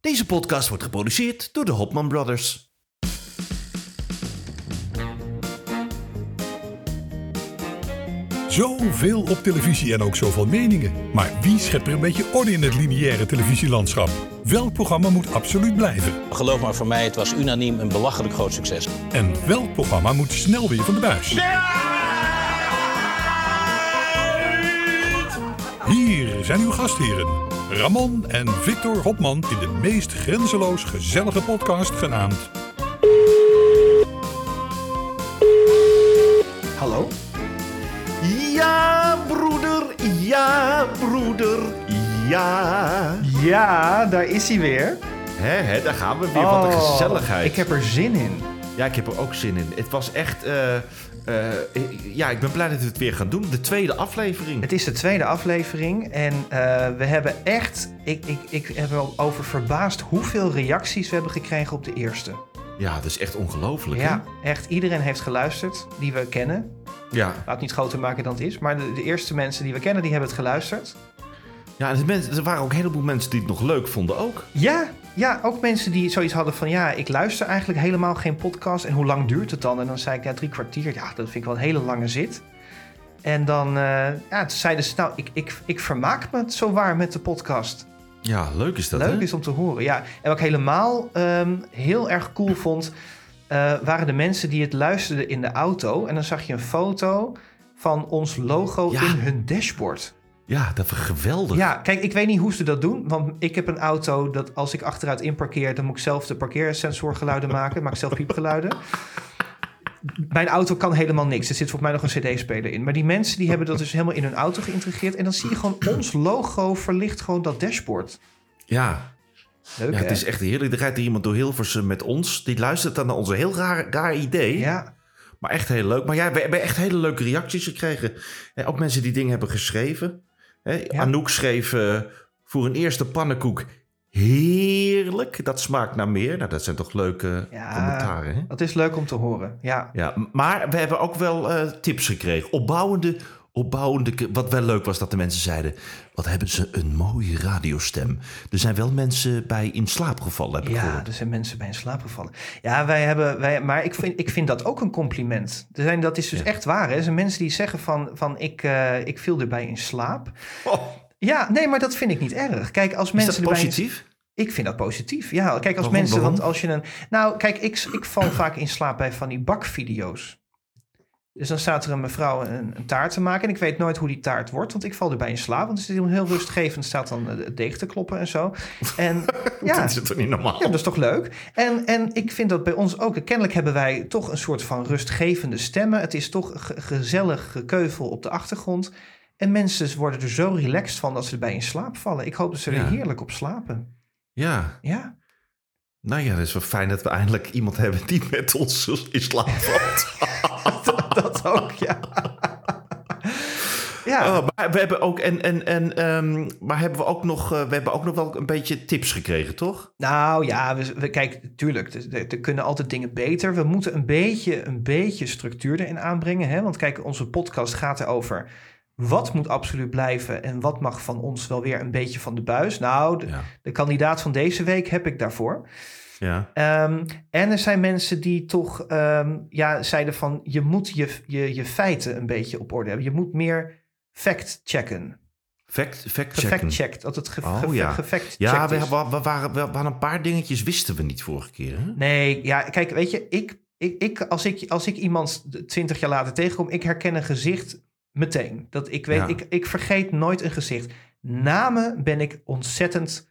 Deze podcast wordt geproduceerd door de Hopman Brothers. Zoveel op televisie en ook zoveel meningen. Maar wie schept er een beetje orde in het lineaire televisielandschap? Welk programma moet absoluut blijven? Geloof maar voor mij, het was unaniem een belachelijk groot succes. En welk programma moet snel weer van de buis? Hier zijn uw gastheren. Ramon en Victor Hopman in de meest grenzeloos gezellige podcast genaamd... Hallo? Ja, broeder, ja, broeder, ja. Ja, daar is hij weer. Hè, hè, daar gaan we weer. Wat een Oh, gezelligheid. Ik heb er zin in. Ja, ik heb er ook zin in. Het was echt... eh, eh, ja, ik ben blij dat we het weer gaan doen. De tweede aflevering. Het is de tweede aflevering en eh, we hebben echt... Ik, ik, ik heb er over verbaasd hoeveel reacties we hebben gekregen op de eerste. Ja, dat is echt ongelooflijk. hè? Ja, echt iedereen heeft geluisterd die we kennen. Ja. Laat het niet groter maken dan het is. Maar de, de eerste mensen die we kennen, die hebben het geluisterd. Ja, en mensen, er waren ook een heleboel mensen die het nog leuk vonden ook. Ja, ja, ook mensen die zoiets hadden van... ja, ik luister eigenlijk helemaal geen podcast. En hoe lang duurt het dan? En dan zei ik, ja, drie kwartier. Ja, dat vind ik wel een hele lange zit. En dan uh, ja, toen zeiden ze, nou, ik, ik, ik vermaak me zo waar met de podcast. Ja, leuk is dat, Leuk hè? is om te horen, ja. En wat ik helemaal um, heel erg cool vond... Uh, waren de mensen die het luisterden in de auto. En dan zag je een foto van ons logo ja. in hun dashboard. Ja, dat was geweldig. Ja, kijk, ik weet niet hoe ze dat doen. Want ik heb een auto dat als ik achteruit inparkeer... dan moet ik zelf de parkeersensorgeluiden maken. Maak zelf piepgeluiden. Mijn auto kan helemaal niks. Er zit volgens mij nog een cd-speler in. Maar die mensen die hebben dat dus helemaal in hun auto geïntegreerd. En dan zie je gewoon ons logo verlicht gewoon dat dashboard. Ja, Leuk, ja, het is echt heerlijk. Er rijdt er iemand door Hilversum met ons. Die luistert dan naar onze heel raar, raar idee. Ja. Maar echt heel leuk. Maar ja, we hebben echt hele leuke reacties gekregen. En ook mensen die dingen hebben geschreven. Hè, Ja. Anouk schreef uh, voor een eerste pannenkoek... Heerlijk, dat smaakt naar meer. Nou, dat zijn toch leuke Ja. commentaren. Hè? Dat is leuk om te horen, ja. Ja, maar we hebben ook wel uh, tips gekregen. Opbouwende, opbouwende... Wat wel leuk was dat de mensen zeiden... Wat hebben ze een mooie radiostem. Er zijn wel mensen bij in slaap gevallen, heb ik Ja, gehoord. er zijn mensen bij in slaap gevallen. Ja, wij hebben, wij, maar ik vind, ik vind dat ook een compliment. Er zijn, dat is dus Ja. echt waar. Hè? Er zijn mensen die zeggen van, van ik, uh, ik viel erbij in slaap. Oh, Ja, nee, maar dat vind ik niet erg. Kijk, als is mensen dat in- positief? Ik vind dat positief. Ja, kijk, als Waarom? mensen, want als je een. Nou, kijk, ik, ik val vaak in slaap bij van die bakvideo's. Dus dan staat er een mevrouw een, een taart te maken. En ik weet nooit hoe die taart wordt, want ik val erbij in slaap. Want het is heel, rustgevend. staat dan eh, het deeg te kloppen en zo. En ja, Dat is toch niet normaal? ja, dat is toch leuk? En, en ik vind dat bij ons ook. Kennelijk hebben wij toch een soort van rustgevende stemmen. Het is toch ge- gezellig gekeuvel op de achtergrond. En mensen worden er zo relaxed van dat ze erbij in slaap vallen. Ik hoop dat ze er Ja. heerlijk op slapen. Ja, Ja. nou ja, dat is wel fijn dat we eindelijk iemand hebben die met ons in slaap valt. ook, ja. ja. Oh, maar we hebben ook, en, en, en, ehm, maar hebben we ook nog, eh, we hebben ook nog wel een beetje tips gekregen, toch? Nou ja, we, we, kijk, tuurlijk, er, kunnen altijd dingen beter. We moeten een beetje, een beetje structuur erin aanbrengen. Hè? Want kijk, onze podcast gaat erover... wat moet absoluut blijven en wat mag van ons wel weer een beetje van de buis. Nou, de, Ja. de kandidaat van deze week heb ik daarvoor. Ja. Ehm, en er zijn mensen die toch ehm, ja, zeiden van... je moet je, je, je feiten een beetje op orde hebben. Je moet meer fact-checken. Fact, fact checken. Gefact-checked. Dat het ge, Oh, ge- ja. Ja, we, is. we, we waren, we hadden een paar dingetjes wisten we niet vorige keer. Hè? Nee, ja, kijk, weet je, ik, ik, ik, als, ik, als ik iemand twintig jaar later tegenkom, ik herken een gezicht meteen. Dat ik weet, Ja. ik, ik vergeet nooit een gezicht. Namen ben ik ontzettend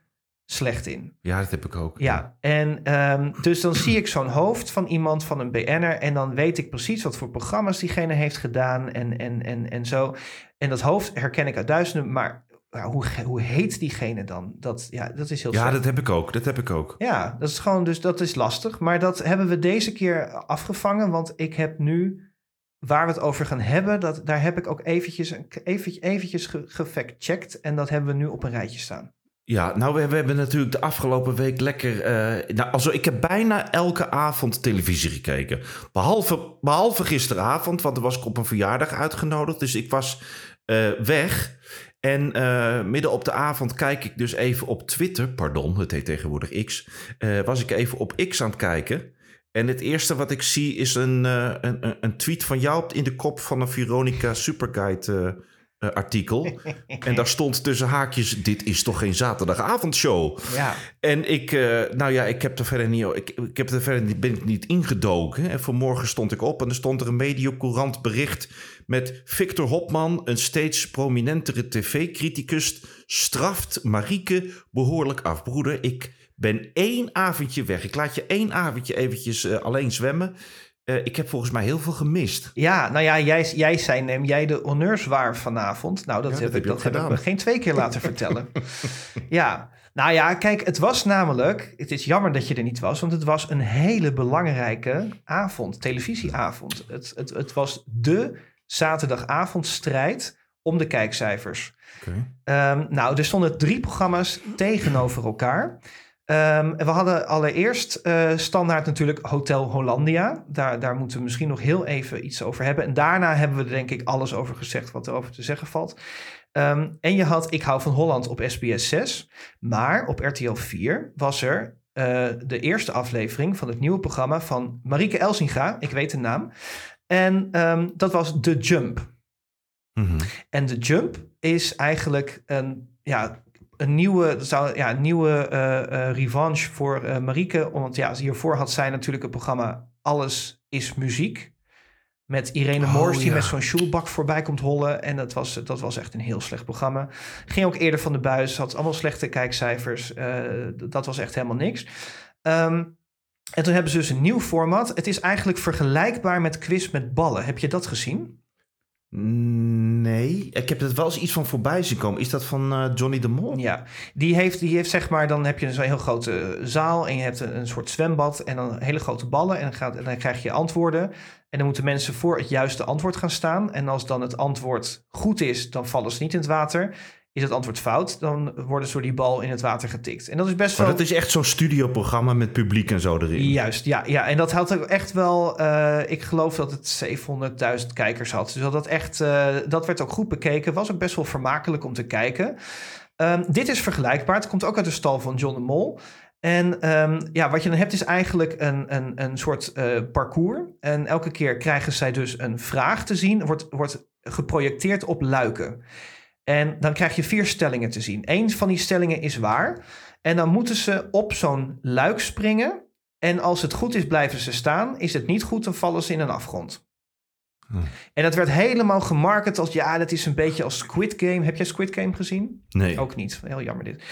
slecht in. Ja, dat heb ik ook. Ja, en ehm, dus dan zie ik zo'n hoofd van iemand, van een BN'er... en dan weet ik precies wat voor programma's diegene heeft gedaan en, en, en, en zo. En dat hoofd herken ik uit duizenden, maar ja, hoe, hoe heet diegene dan? Dat, ja, dat is heel Ja, slecht. dat heb ik ook. Dat heb ik ook. Ja, dat is gewoon, dus dat is lastig. Maar dat hebben we deze keer afgevangen, want ik heb nu, waar we het over gaan hebben, dat, daar heb ik ook eventjes, eventjes, eventjes ge- gefact-checked en dat hebben we nu op een rijtje staan. Ja, nou, we, hebben natuurlijk de afgelopen week lekker... eh, nou, also, ik heb bijna elke avond televisie gekeken. Behalve, behalve gisteravond, want dan was ik op een verjaardag uitgenodigd. Dus ik was eh, weg. En eh, midden op de avond kijk ik dus even op Twitter, pardon, het heet tegenwoordig X. was ik even op X aan het kijken. En het eerste wat ik zie is een, een, een- tweet van jou in de kop van een Veronica Superguide eh, artikel. en daar stond tussen haakjes: Dit is toch geen zaterdagavondshow? Ja. En ik, eh, nou ja, ik heb er verder niet, ik, ik heb er verder niet, ben ik niet ingedoken. En vanmorgen stond ik op en er stond er een mediocourant bericht met Victor Hopman, een steeds prominentere tv-criticus, straft Marieke behoorlijk af. Broeder, ik ben één avondje weg. Ik laat je één avondje eventjes eh, alleen zwemmen. Eh, ik heb volgens mij heel veel gemist. Ja, nou ja, jij, jij zei, neem jij de honneurs waar vanavond? Nou, dat, Ja, heb, dat ik, dat heb ik me geen twee keer laten vertellen. ja, nou ja, kijk, het was namelijk... Het is jammer dat je er niet was, want het was een hele belangrijke avond, televisieavond. Het, het, het was de zaterdagavondstrijd om de kijkcijfers. Ehm, nou, er stonden drie programma's tegenover elkaar. En we hadden allereerst eh, standaard natuurlijk Hotel Hollandia. Daar, daar moeten we misschien nog heel even iets over hebben. En daarna hebben we er denk ik alles over gezegd wat er over te zeggen valt. Ehm, en je had Ik hou van Holland op SBS 6. Maar op RTL 4 was er eh, de eerste aflevering van het nieuwe programma van Marieke Elsinga. Ik weet de naam. En ehm, dat was The Jump. Mhm. En de jump is eigenlijk een, ja, een nieuwe, zou, ja, een nieuwe eh, revanche voor eh, Marieke. Want ja, hiervoor had zij natuurlijk het programma Alles is Muziek. Met Irene Oh, Moors die ja. met zo'n shoelbak voorbij komt hollen. En dat was, dat was echt een heel slecht programma. Ging ook eerder van de buis, had allemaal slechte kijkcijfers. Dat was echt helemaal niks. Ehm, en toen hebben ze dus een nieuw format. Het is eigenlijk vergelijkbaar met quiz met ballen. Heb je dat gezien? Nee, ik heb er wel eens iets van voorbij zien komen. Is dat van eh, Johnny de Mol? Ja, die heeft, die heeft zeg maar, dan heb je zo'n heel grote zaal en je hebt een, een soort zwembad en dan hele grote ballen en dan, gaat, en dan krijg je antwoorden. En dan moeten mensen voor het juiste antwoord gaan staan. En als dan het antwoord goed is, dan vallen ze niet in het water. Is het antwoord fout, dan worden ze door die bal in het water getikt. En dat is best Maar wel... dat is echt zo'n studioprogramma met publiek en zo erin. Juist, ja, ja. En dat had ook echt wel, eh, ik geloof dat het 700.000 kijkers had. Dus dat, dat, echt, eh, dat werd ook goed bekeken. Was ook best wel vermakelijk om te kijken. Ehm, dit is vergelijkbaar. Het komt ook uit de stal van John de Mol. En ehm, ja, wat je dan hebt is eigenlijk een, een, een soort eh, parcours. En elke keer krijgen zij dus een vraag te zien. Wordt, wordt geprojecteerd op luiken. En dan krijg je vier stellingen te zien. Eén van die stellingen is waar. En dan moeten ze op zo'n luik springen. En als het goed is, blijven ze staan. Is het niet goed, dan vallen ze in een afgrond. Hm. En dat werd helemaal gemarket als... ja, dat is een beetje als Squid Game. Heb jij Squid Game gezien? Nee, Ook niet. Heel jammer dit.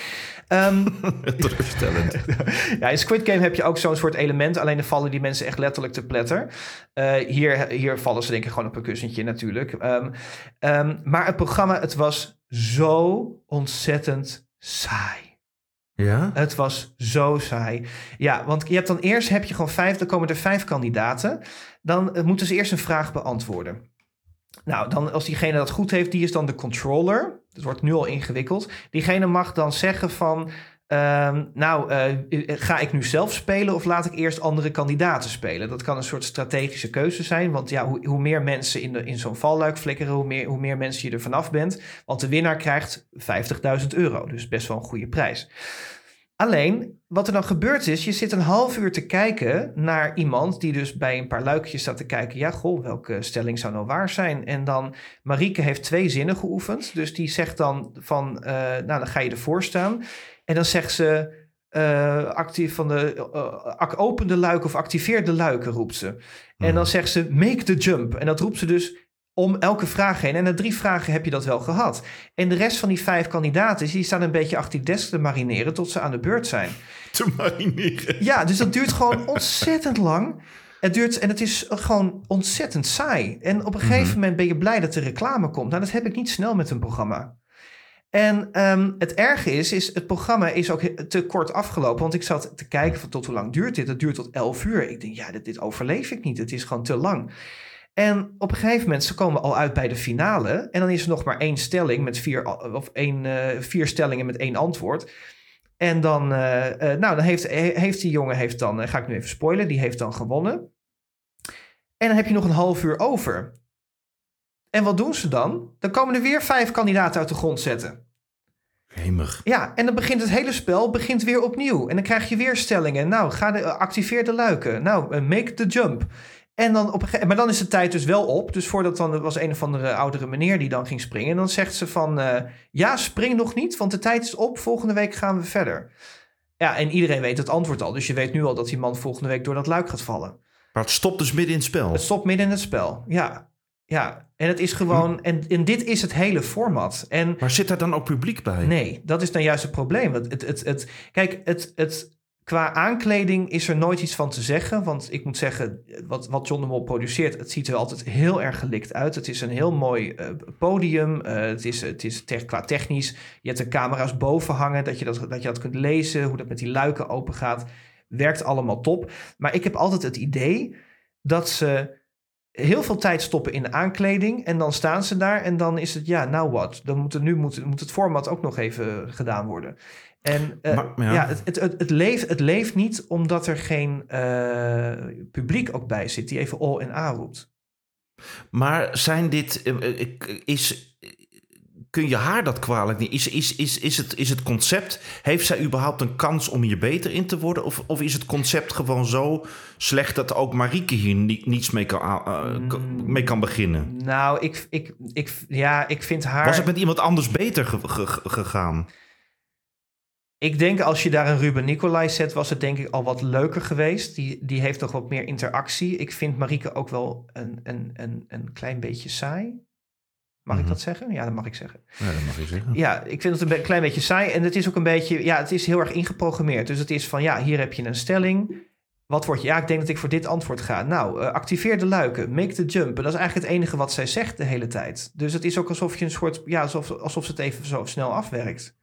Teleurstellend. ja, in Squid Game heb je ook zo'n soort element. Alleen dan vallen die mensen echt letterlijk te pletter. Eh, hier, hier vallen ze denk ik gewoon op een kussentje natuurlijk. Ehm, ehm, maar het programma, het was zo ontzettend saai. Ja? Het was zo saai. Ja, want je hebt dan eerst heb je gewoon vijf, dan komen er vijf kandidaten. Dan eh, moeten ze eerst een vraag beantwoorden. Nou, dan als diegene dat goed heeft, die is dan de controller. Het wordt nu al ingewikkeld. Diegene mag dan zeggen van, ehm, nou, eh, ga ik nu zelf spelen of laat ik eerst andere kandidaten spelen? Dat kan een soort strategische keuze zijn, want ja, hoe, hoe meer mensen in, de, in zo'n valluik flikkeren, hoe meer, hoe meer mensen je er vanaf bent. Want de winnaar krijgt 50.000 euro, dus best wel een goede prijs. Alleen, wat er dan gebeurt is, je zit een half uur te kijken naar iemand die dus bij een paar luikjes staat te kijken. Ja, goh, welke stelling zou nou waar zijn? En dan, Marieke heeft twee zinnen geoefend. Dus die zegt dan van, eh, nou dan ga je ervoor staan. En dan zegt ze, eh, actief van de, eh, open de luiken of activeer de luiken, roept ze. En dan zegt ze, make the jump. En dat roept ze dus om elke vraag heen. En na drie vragen heb je dat wel gehad. En de rest van die vijf kandidaten, die staan een beetje achter die desk te marineren tot ze aan de beurt zijn. Te marineren. Ja, dus dat duurt gewoon ontzettend lang. Het duurt, en het is gewoon ontzettend saai. En op een gegeven moment ben je blij dat er reclame komt. Nou, dat heb ik niet snel met een programma. En ehm, het erge is, is, het programma is ook te kort afgelopen. Want ik zat te kijken van tot hoe lang duurt dit? Het duurt tot 11 uur. Ik denk, ja, dit, dit overleef ik niet. Het is gewoon te lang. En op een gegeven moment, ze komen al uit bij de finale. En dan is er nog maar één stelling met vier, of één, eh, vier stellingen met één antwoord. En dan, eh, eh, nou, dan heeft, he- heeft die jongen, heeft dan, ga ik nu even spoilen, die heeft dan gewonnen. En dan heb je nog een half uur over. En wat doen ze dan? Dan komen er weer vijf kandidaten uit de grond zetten. Hemig. Ja, en dan begint het hele spel begint weer opnieuw. En dan krijg je weer stellingen. Nou, ga de, activeer de luiken. Nou, make the jump. En dan op een maar dan is de tijd dus wel op. Dus voordat dan er was een of andere oudere meneer die dan ging springen. En dan zegt ze van, eh, ja, spring nog niet, want de tijd is op. Volgende week gaan we verder. Ja, en iedereen weet het antwoord al. Dus je weet nu al dat die man volgende week door dat luik gaat vallen. Maar het stopt dus midden in het spel. Het stopt midden in het spel. Ja, ja. En het is gewoon, en, en dit is het hele format. En Maar zit daar dan ook publiek bij? Nee, dat is nou juist het probleem. Het, het, het, het, kijk, het, het, qua aankleding is er nooit iets van te zeggen. Want ik moet zeggen, wat, wat John de Mol produceert, het ziet er altijd heel erg gelikt uit. Het is een heel mooi eh, podium. Eh, het is, het is qua technisch. Je hebt de camera's boven hangen, dat je dat, dat je dat kunt lezen. Hoe dat met die luiken open gaat. Werkt allemaal top. Maar ik heb altijd het idee dat ze heel veel tijd stoppen in de aankleding. En dan staan ze daar en dan is het, ja, nou wat? Dan moet, er, nu moet, moet het format ook nog even gedaan worden. En eh, Maar- ja. ja. het, het, het, het, leeft, het leeft niet omdat er geen eh, publiek ook bij zit die even all in aanroept. Maar zijn dit. eh, Is, kun je haar dat kwalijk niet? Is, is, is, is, het, is het concept. Heeft zij überhaupt een kans om hier beter in te worden? Of, of is het concept gewoon zo slecht dat ook Marieke hier ni- niets mee kan, kan- mee kan beginnen? Nou, ik, ik, ik, ja, ik vind haar... Was het met iemand anders beter ge- ge- gegaan? Ik denk als je daar een Ruben Nicolai zet, was het denk ik al wat leuker geweest. Die, die heeft toch wat meer interactie. Ik vind Marieke ook wel een, een, een, een klein beetje saai. Mag ik Mhm. dat zeggen? Ja, dat mag ik zeggen. Ja, dat mag je zeggen. Ja, ik vind het een be- klein beetje saai. En het is ook een beetje, ja, het is heel erg ingeprogrammeerd. Dus het is van, ja, hier heb je een stelling. Wat wordt je? Ja, ik denk dat ik voor dit antwoord ga. Nou, eh, activeer de luiken, make the jump. En dat is eigenlijk het enige wat zij zegt de hele tijd. Dus het is ook alsof je een soort, ja, alsof, alsof ze het even zo snel afwerkt.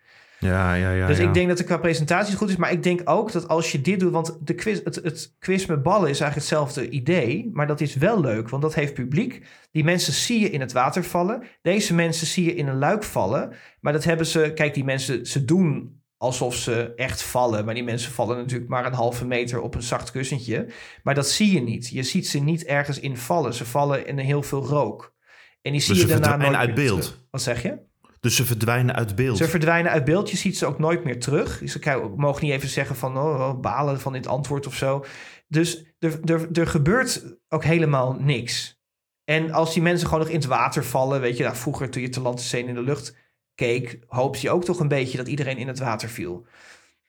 Ja, ja, ja. dus ja. ik denk dat de qua presentatie goed is. Maar ik denk ook dat als je dit doet... Want de quiz, het, het quiz met ballen is eigenlijk hetzelfde idee. Maar dat is wel leuk, want dat heeft publiek. Die mensen zie je in het water vallen. Deze mensen zie je in een luik vallen. Maar dat hebben ze... Kijk, die mensen, ze doen alsof ze echt vallen. Maar die mensen vallen natuurlijk maar een halve meter op een zacht kussentje. Maar dat zie je niet. Je ziet ze niet ergens in vallen. Ze vallen in heel veel rook. En die zie Dus je ze daarna nooit uit beeld. terug. Wat zeg je? Dus ze verdwijnen uit beeld. Ze verdwijnen uit beeld. Je ziet ze ook nooit meer terug. Ze krijgen- mogen niet even zeggen van oh, oh, balen van dit antwoord of zo. Dus er, gebeurt ook helemaal niks. En als die mensen gewoon nog in het water vallen, weet je, nou, vroeger toen je te land in de lucht keek, hoopte je ook toch een beetje dat iedereen in het water viel.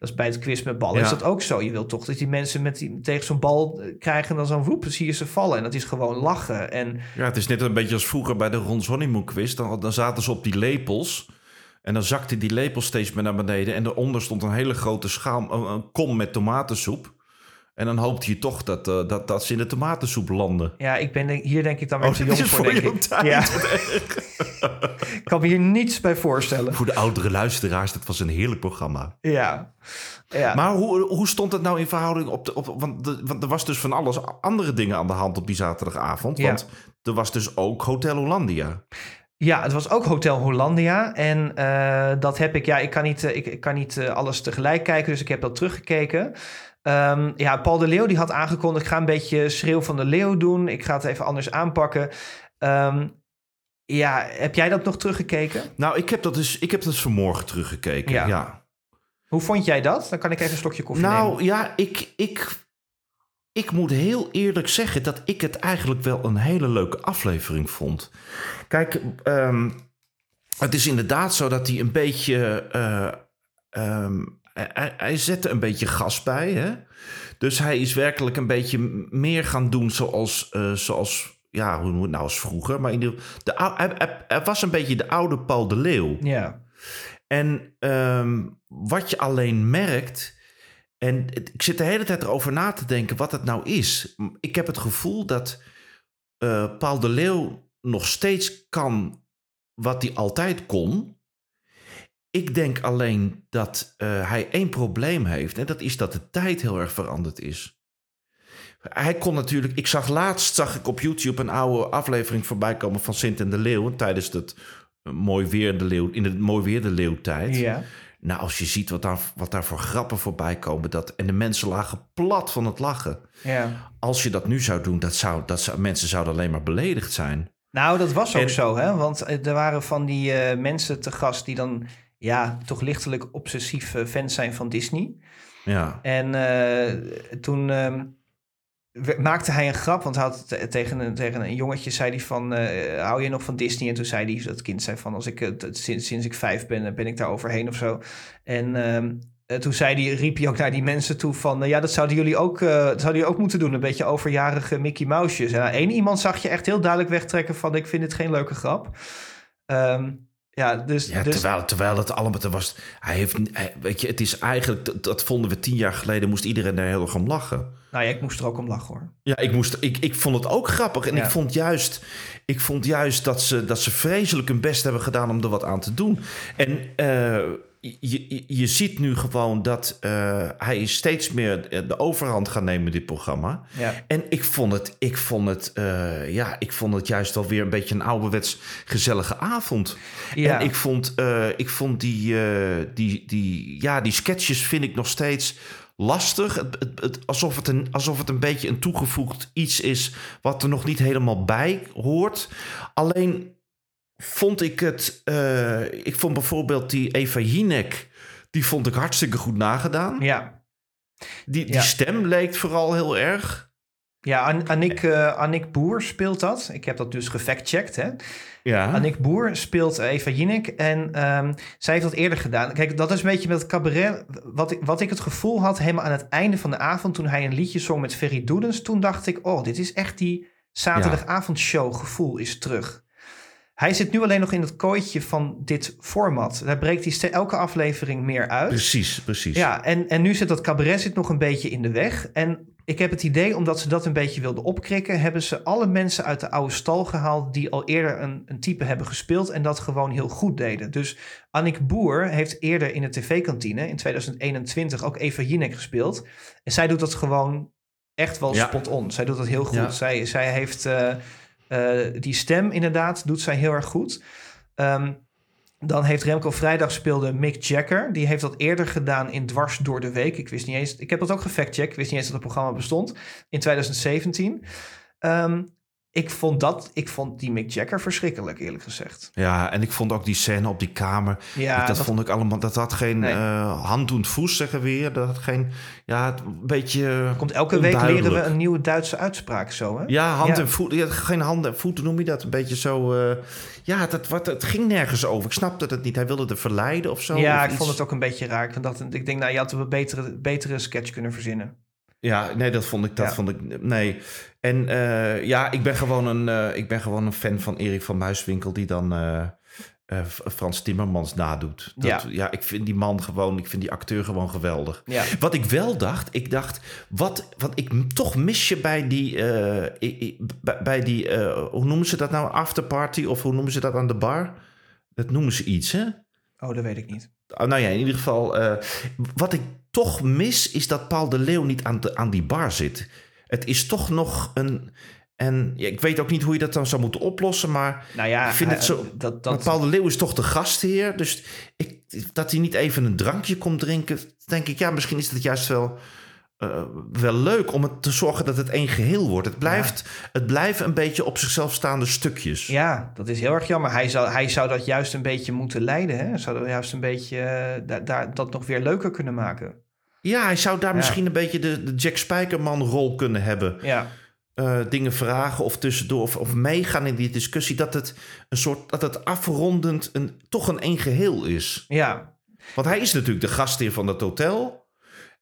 Dat is bij het quiz met ballen. Ja. Is dat ook zo? Je wilt toch dat die mensen met die, tegen zo'n bal eh, krijgen en dan zo'n woep, dan zie je ze vallen. En dat is gewoon lachen. En Ja, het is net een beetje als vroeger bij de Ron quiz. Dan, dan zaten ze op die lepels. En dan zakte die lepel steeds meer naar beneden. En daaronder stond een hele grote schaal, een, een kom met tomatensoep. En dan hoopte je toch dat, eh, dat, dat ze in de tomatensoep landen. ja, ik ben hier denk ik dan weer Oh, te jong is voor, voor denk ik. tijd. Ja. ik kan me hier niets bij voorstellen. Voor de oudere luisteraars, dat was een heerlijk programma. Ja. ja. Maar hoe, hoe stond het nou in verhouding op de... Op, want, de, want er was dus van alles andere dingen aan de hand op die zaterdagavond. Ja. Want er was dus ook Hotel Hollandia. Ja, het was ook Hotel Hollandia. En eh, dat heb ik, ja, ik kan niet, eh, ik, ik kan niet alles tegelijk kijken, dus ik heb dat teruggekeken. Ehm, ja, Paul de Leeuw die had aangekondigd, ik ga een beetje schreeuw van de leeuw doen. Ik ga het even anders aanpakken. Ehm, ja, heb jij dat nog teruggekeken? Nou, ik heb dat dus, ik heb dat dus vanmorgen teruggekeken. Ja. ja. Hoe vond jij dat? Dan kan ik even een slokje koffie Nou nemen. ja, ik, ik, ik moet heel eerlijk zeggen dat ik het eigenlijk wel een hele leuke aflevering vond. Kijk, ehm, het is inderdaad zo dat hij een beetje. eh, hij, hij zette een beetje gas bij. Hè? Dus hij is werkelijk een beetje meer gaan doen zoals. eh, zoals ja, hoe het nou als vroeger? Maar in de, de, hij, hij- hij was een beetje de oude Paul de Leeuw. Ja, En ehm, wat je alleen merkt. En ik zit de hele tijd erover na te denken wat het nou is. Ik heb het gevoel dat eh, Paul de Leeuw nog steeds kan wat hij altijd kon. Ik denk alleen dat eh, hij één probleem heeft. En dat is dat de tijd heel erg veranderd is. Hij kon natuurlijk. Ik zag laatst zag ik op YouTube een oude aflevering voorbij komen van Sint en de Leeuw. Tijdens het eh, mooi weer de leeuw, in de mooi weer de leeuwtijd. ja. Nou, als je ziet wat daar, wat daar voor grappen voorbij komen. Dat, en de mensen lagen plat van het lachen. ja. Als je dat nu zou doen, dat zou, dat zou, mensen zouden alleen maar beledigd zijn. Nou, dat was ook En- zo, hè? Want eh, er waren van die mensen te gast die dan ja, toch lichtelijk obsessief fans zijn van Disney. Ja. En eh, toen ehm, maakte hij een grap, want hij had te- tegen een, tegen een jongetje zei hij van, eh, hou je nog van Disney? En toen zei hij, dat kind zei van, als ik, sinds, sinds ik vijf ben, eh, ben ik daar overheen of zo. En ehm, eh, toen zei hij, riep hij ook naar die mensen toe van, ja, dat zouden jullie ook, dat zouden jullie ook moeten doen, een beetje overjarige Mickey Mousejes. En één iemand zag je echt heel duidelijk wegtrekken van, ik vind dit geen leuke grap. Ehm, ja, dus, Ja, dus terwijl, terwijl het allemaal er was. Hij heeft, hij- weet je, het is eigenlijk, dat, dat vonden we tien jaar geleden, moest iedereen daar heel erg om lachen. nou ja, ik moest er ook om lachen hoor. Ja, ik, moest, ik, ik vond het ook grappig. En Ja. ik, vond juist, ik vond juist dat ze, dat ze vreselijk hun best hebben gedaan om er wat aan te doen. En eh, je, je, ziet nu gewoon dat eh, hij steeds meer de overhand gaat nemen dit programma. Ja. En ik vond het, ik vond het, eh, ja, ik vond het juist wel weer een beetje een ouderwets gezellige avond. Ja. En ik vond, eh, ik vond die, die, die, ja, die sketches vind ik nog steeds lastig. Het, het, het- alsof, het een, alsof het een beetje een toegevoegd iets is wat er nog niet helemaal bij hoort. Alleen vond ik het, eh, ik vond bijvoorbeeld die Eva Jinek, die vond ik hartstikke goed nagedaan. ja. Die, die Ja. stem leek vooral heel erg. Ja, An Annick, eh, Annick Boer speelt dat. Ik heb dat dus gefactcheckt, hè. Ja. Annick Boer speelt Eva Jinek en ehm, zij heeft dat eerder gedaan. Kijk, dat is een beetje met het cabaret. Wat ik, wat ik het gevoel had, helemaal aan het einde van de avond... toen hij een liedje zong met Ferry Doedens... toen dacht ik, oh, dit is echt die zaterdagavondshow gevoel is terug. Hij zit nu alleen nog in het kooitje van dit format. Daar breekt hij elke aflevering meer uit. Precies, precies. Ja, en, en nu zit dat cabaret zit nog een beetje in de weg. En ik heb het idee, omdat ze dat een beetje wilden opkrikken, hebben ze alle mensen uit de oude stal gehaald die al eerder een, een type hebben gespeeld en dat gewoon heel goed deden. Dus Annick Boer heeft eerder in de tv-kantine in 2021 ook Eva Jinek gespeeld. En zij doet dat gewoon echt wel Ja. spot on. Zij doet dat heel goed. Ja. Zij, zij heeft eh, die stem inderdaad, doet zij heel erg goed. Ehm, dan heeft Remco Vrijdag speelde Mick Jagger. Die heeft dat eerder gedaan in Dwars door de Week. Ik wist niet eens. Ik heb dat ook gefactcheckt. Ik wist niet eens dat het programma bestond. In 2017. Ehm, ik vond dat. Ik vond die Mick Jagger verschrikkelijk, eerlijk gezegd. Ja, en ik vond ook die scène op die kamer. Ja, dat, dat- vond ik allemaal. Dat had geen Nee. eh handdoend voes, zeggen we weer. Dat had geen. Ja, het- een beetje. Komt elke week leren we een nieuwe Duitse uitspraak zo, hè? Ja, hand Ja. en voet. Ja, geen handen en voeten noem je dat. Een beetje zo. eh, ja, dat, wat, het ging nergens over. Ik snapte het niet. Hij wilde er verleiden of zo. Ja, of ik iets. vond het ook een beetje raar. Ik, dat, ik denk, nou, je had een betere, betere sketch kunnen verzinnen. Ja, nee, dat vond ik. Dat Ja. vond ik nee. En eh, ja, ik ben, gewoon een, eh, ik ben gewoon een fan van Erik van Muiswinkel, die dan. eh, Frans Timmermans nadoet. Dat, Ja. ja. ik vind die man gewoon, ik vind die acteur gewoon geweldig. Ja. Wat ik wel dacht, ik dacht, wat, wat ik toch mis je bij die, bij, die, hoe noemen ze dat nou, afterparty of hoe noemen ze dat aan de bar? Dat noemen ze iets, hè? Oh, dat weet ik niet. Oh, nou ja, in ieder geval, wat ik toch mis is dat Paul de Leeuw niet aan, de, aan die bar zit. Het is toch nog een, en ja, ik weet ook niet hoe je dat dan zou moeten oplossen, maar Nou ja, ik vind het eh, zo. Dat, dat, Paul de Leeuw is toch de gastheer. Dus ik, dat hij niet even een drankje komt drinken. Denk ik, ja, misschien is het juist wel, eh, wel leuk om het te zorgen dat het één geheel wordt. Het blijft, het blijven een beetje op zichzelf staande stukjes. Ja, dat is heel erg jammer. Hij zou, hij zou dat juist een beetje moeten leiden. Hè? Zou dat juist een beetje daar, dat nog weer leuker kunnen maken. Ja, hij zou daar Ja. misschien een beetje de, de Jack Spijkerman-rol kunnen hebben. Ja, Eh, dingen vragen of tussendoor of, of meegaan in die discussie. Dat het een soort dat het afrondend een, toch een één geheel is. ja, Want hij is natuurlijk de gastheer van het hotel.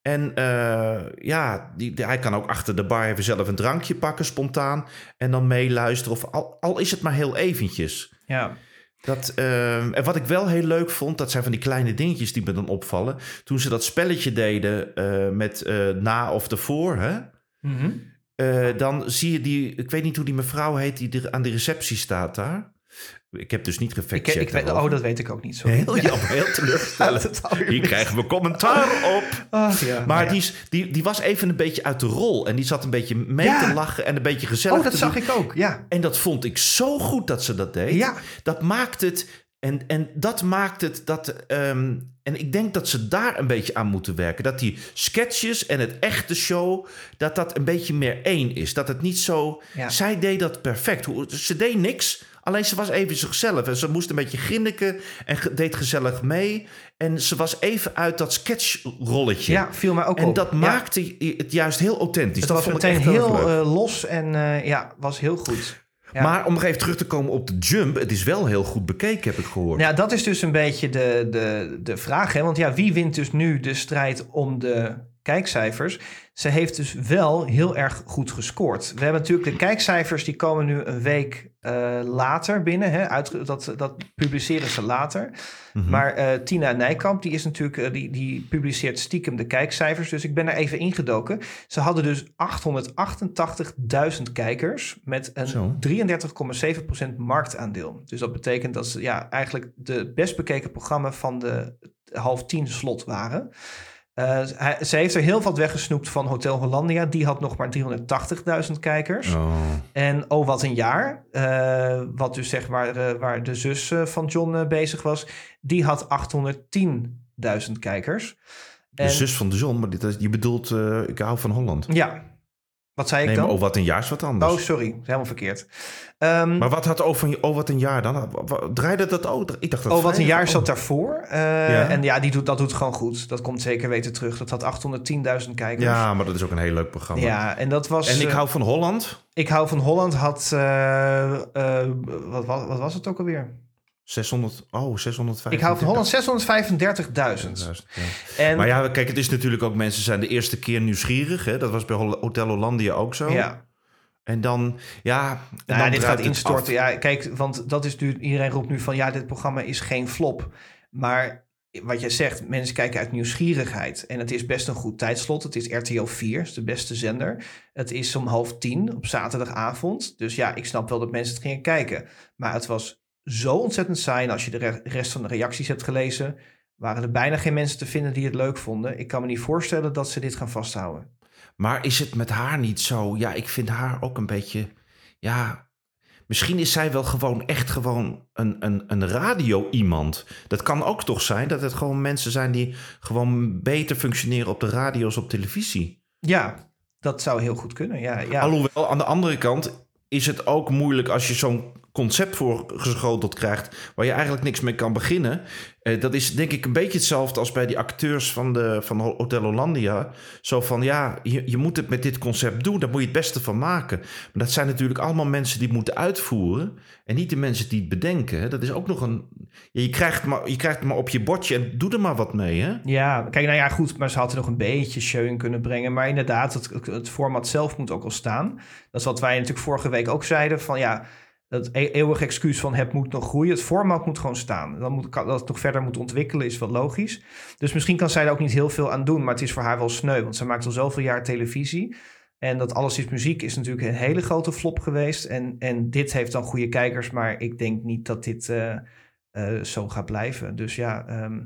En eh, ja, die, die- hij kan ook achter de bar even zelf een drankje pakken, spontaan. En dan meeluisteren. Of al, al is het maar heel eventjes. ja. Dat, ehm, en wat ik wel heel leuk vond, dat zijn van die kleine dingetjes die me dan opvallen. Toen ze dat spelletje deden eh, met eh, na of ervoor, hè? Mhm. Eh, dan zie je die, ik weet niet hoe die mevrouw heet, die er aan de receptie staat daar. Ik heb dus niet gefactcheckt. ik weet, daarover. oh, dat weet ik ook niet. Zo. Heel jammer, heel teleurstellend. Hier krijgen we commentaar op. Ja, Maar ja. die, is, die, die was even een beetje uit de rol. En die zat een beetje mee te lachen en een beetje gezellig Oh, dat zag doen. ik ook, ja. En dat vond ik zo goed dat ze dat deed. Ja. Dat maakt het... En, en dat maakt het dat... ehm, en ik denk dat ze daar een beetje aan moeten werken. Dat die sketches en het echte show... dat dat een beetje meer één is. Dat het niet zo... Zij deed dat perfect. Ze deed niks... Alleen ze was even zichzelf. En ze moest een beetje grinniken en deed gezellig mee. En ze was even uit dat sketchrolletje. Ja, viel mij ook en op. dat Ja. maakte het juist heel authentisch. Het dat was vond ik meteen echt heel, eh, los en eh, ja, was heel goed. Ja. Maar om nog even terug te komen op de jump. Het is wel heel goed bekeken, heb ik gehoord. Ja, dat is dus een beetje de, de, de vraag. Hè? Want ja, wie wint dus nu de strijd om de kijkcijfers? Ze heeft dus wel heel erg goed gescoord. We hebben natuurlijk de kijkcijfers, die komen nu een week eh, later binnen. Hè? Uitge- dat, dat publiceren ze later. Mhm. Maar eh, Tina Nijkamp, die, is natuurlijk, eh, die, die publiceert stiekem de kijkcijfers. Dus ik ben er even ingedoken. Ze hadden dus 888.000 kijkers met een 33,7% marktaandeel. Dus dat betekent dat ze ja, eigenlijk de best bekeken programma van de half tien slot waren. Eh, hij- ze heeft er heel wat weggesnoept van Hotel Hollandia. Die had nog maar 380.000 kijkers. Oh. En Oh Wat Een Jaar, eh, wat dus zeg maar eh, waar de zus van John bezig was, die had 810.000 kijkers. De En, zus van de zon, maar dit, is- je bedoelt, eh, ik hou van Holland. Ja, wat zei ik Nee, dan? maar oh, wat een jaar is wat anders. oh, sorry, helemaal verkeerd. Ehm, Maar wat had over oh, wat een jaar dan? Draaide dat ook? Ik dacht dat Oh, wat een jaar oh. zat daarvoor. Eh, Ja. En ja, die doet, dat doet gewoon goed. Dat komt zeker weten terug. Dat had 810.000 kijkers. Ja, maar dat is ook een heel leuk programma. Ja, en dat was... En ik eh, hou van Holland. ik hou van Holland had... eh, wat, wat, wat was het ook alweer? 600, oh, 650. Ik hou van Holland 635.000. Ja. En Maar ja, kijk, het is natuurlijk ook mensen zijn de eerste keer nieuwsgierig. Hè? Dat was bij Hotel Hollandia ook zo. ja, En dan, ja... en Nou, dan dit gaat instorten. Ja, kijk, want dat is nu, iedereen roept nu van ja, dit programma is geen flop. Maar wat jij zegt, mensen kijken uit nieuwsgierigheid. En het is best een goed tijdslot. Het is RTL 4, is de beste zender. Het is om half tien op zaterdagavond. Dus ja, ik snap wel dat mensen het gingen kijken. Maar het was zo ontzettend saai. En als je de re- rest van de reacties hebt gelezen, waren er bijna geen mensen te vinden die het leuk vonden. Ik kan me niet voorstellen dat ze dit gaan vasthouden. Maar is het met haar niet zo? Ja, ik vind haar ook een beetje... Ja, misschien is zij wel gewoon echt gewoon een, een, een radio-iemand. Dat kan ook toch zijn dat het gewoon mensen zijn... die gewoon beter functioneren op de radio als op televisie. Ja, dat zou heel goed kunnen. Ja, ja. Alhoewel, aan de andere kant is het ook moeilijk als je zo'n concept voorgeschoteld krijgt waar je eigenlijk niks mee kan beginnen. Eh, dat is denk ik een beetje hetzelfde als bij die acteurs van, de, van Hotel Hollandia. Zo van ja, je, je moet het met dit concept doen, daar moet je het beste van maken. Maar dat zijn natuurlijk allemaal mensen die moeten uitvoeren en niet de mensen die het bedenken. Dat is ook nog een. Je, krijgt maar, je krijgt het maar op je bordje en doe er maar wat mee. Hè? Ja, kijk, nou ja, goed, maar ze hadden nog een beetje show kunnen brengen. Maar inderdaad, het, het format zelf moet ook al staan. Dat is wat wij natuurlijk vorige week ook zeiden. Van ja, dat e- eeuwige excuus van het moet nog groeien. Het format moet gewoon staan. Dan moet, dat het nog verder moet ontwikkelen is wel logisch. Dus misschien kan zij er ook niet heel veel aan doen. Maar het is voor haar wel sneu, want ze maakt al zoveel jaar televisie. En dat Alles is Muziek is natuurlijk een hele grote flop geweest. En, en dit heeft dan goede kijkers, maar ik denk niet dat dit eh, eh, zo gaat blijven. Dus ja, ehm,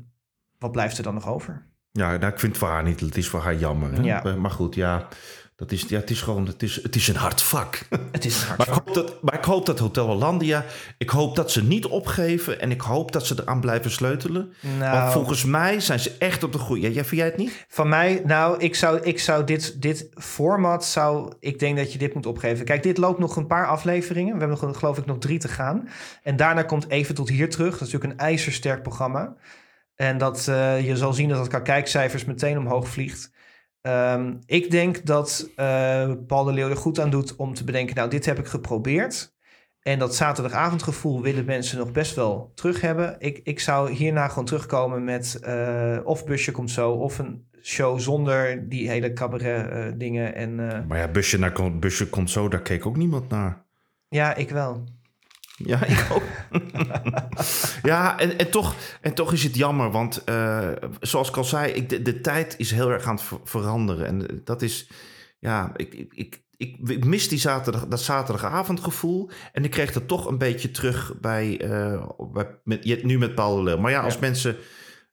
wat blijft er dan nog over? Ja, nou, ik vind het voor haar niet. Het is voor haar jammer. Hè? Ja. Maar goed, ja, dat is, ja, het is gewoon, het is, het is een hard vak. Het is een hard Maar ik, hoop dat, maar ik hoop dat Hotel Hollandia, ik hoop dat ze niet opgeven en ik hoop dat ze eraan blijven sleutelen. Nou, Want volgens mij zijn ze echt op de goede. Ja, jij vind jij het niet? Van mij, nou, ik zou, ik zou dit, dit format, zou, ik denk dat je dit moet opgeven. Kijk, dit loopt nog een paar afleveringen. We hebben nog, geloof ik nog drie te gaan. En daarna komt Even tot hier terug. Dat is natuurlijk een ijzersterk programma. En dat, eh, je zal zien dat het qua kijkcijfers meteen omhoog vliegt. Ehm, ik denk dat eh, Paul de Leeuw er goed aan doet om te bedenken... nou, dit heb ik geprobeerd. En dat zaterdagavondgevoel willen mensen nog best wel terug hebben. Ik, ik zou hierna gewoon terugkomen met eh, of Busje komt zo... of een show zonder die hele cabaret eh, dingen. En Maar ja, busje, naar, busje komt zo, daar keek ook niemand naar. ja, ik wel. Ja, ik ook. ja, en, en, toch, en toch is het jammer, want eh, zoals ik al zei, ik, de, de tijd is heel erg aan het ver- veranderen. En dat is, ja, ik, ik, ik, ik, mis die zaterdag, dat zaterdagavondgevoel. En ik kreeg dat toch een beetje terug bij, eh, bij met, je- nu met Paul Leeuw. Maar ja, als Ja. mensen,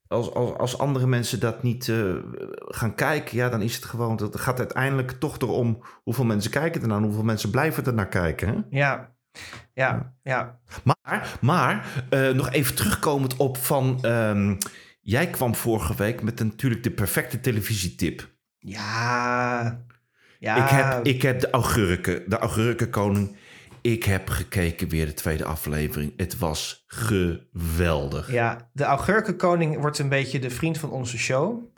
als, als, als andere mensen dat niet eh, gaan kijken, ja, dan is het gewoon, dat gaat uiteindelijk toch erom hoeveel mensen kijken ernaar, hoeveel mensen blijven er naar kijken. Hè? Ja, ja, ja. Maar, maar eh, nog even terugkomend op van... ehm, jij kwam vorige week met natuurlijk de perfecte televisietip. Ja, ja. Ik, heb, ik heb de augurken, de augurkenkoning. ik heb gekeken weer de tweede aflevering. Het was geweldig. Ja, de augurkenkoning wordt een beetje de vriend van onze show.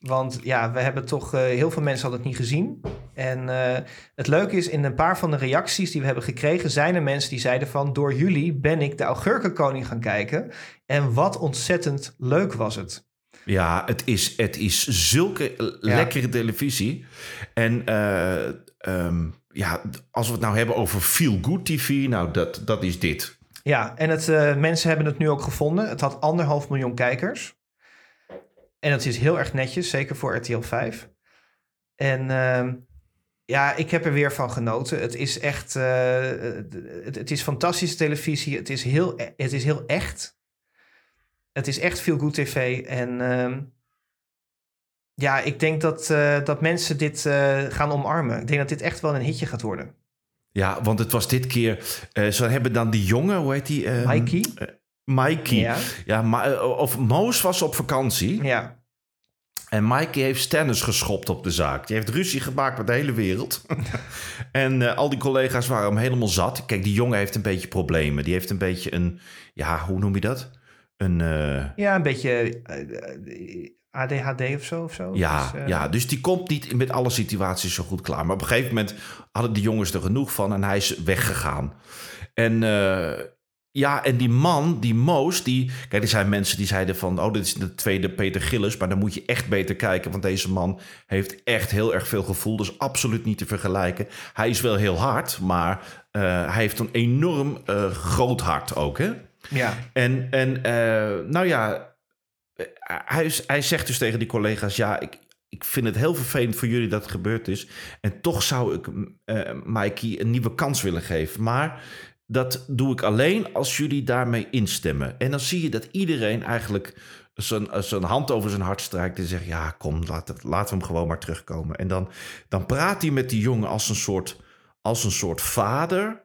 Want ja, we hebben toch... eh, heel veel mensen hadden het niet gezien. En eh, het leuke is, in een paar van de reacties die we hebben gekregen... zijn er mensen die zeiden van... door jullie ben ik de augurkenkoning gaan kijken. En wat ontzettend leuk was het. Ja, het is, het is zulke lekkere televisie. En eh, ehm, ja, als we het nou hebben over feel good TV, nou, dat, dat is dit. Ja, en het, mensen hebben het nu ook gevonden. Het had anderhalf miljoen kijkers. En dat is heel erg netjes, zeker voor RTL 5. En ehm, ja, ik heb er weer van genoten. Het is echt, eh, het, het is fantastische televisie. Het is heel, e- het is heel echt. Het is echt veel goed tv. En ehm, ja, ik denk dat, eh, dat mensen dit eh, gaan omarmen. Ik denk dat dit echt wel een hitje gaat worden. Ja, want het was dit keer... eh, ze hebben dan die jongen, hoe heet die? Ehm, Mikey? Mikey. Ja. Eh, of Moos was op vakantie. Ja, En Mikey heeft Stennis geschopt op de zaak. Die heeft ruzie gemaakt met de hele wereld. en eh, al die collega's waren hem helemaal zat. Kijk, die jongen heeft een beetje problemen. Die heeft een beetje een... Ja, hoe noem je dat? Een... eh, ja een beetje ADHD of zo. Of zo. Ja, Dus, ja, dus die komt niet met alle situaties zo goed klaar. Maar op een gegeven moment hadden die jongens er genoeg van en hij is weggegaan. En ja, en die man, die Moos, die... Kijk, er zijn mensen die zeiden van... oh, dit is de tweede Peter Gillis, maar dan moet je echt beter kijken... want deze man heeft echt heel erg veel gevoel. Dus absoluut niet te vergelijken. Hij is wel heel hard, maar eh, hij heeft een enorm eh, groot hart ook, hè? Ja, En, en eh, nou ja, hij, hij zegt dus tegen die collega's: Ja, ik, ik vind het heel vervelend voor jullie dat het gebeurd is. En toch zou ik Mikey een nieuwe kans willen geven. Maar dat doe ik alleen als jullie daarmee instemmen. En dan zie je dat iedereen eigenlijk zijn, zijn hand over zijn hart strijkt en zegt: Ja, kom, laat laten we hem gewoon maar terugkomen. En dan, dan praat hij met die jongen als een soort, als een soort vader.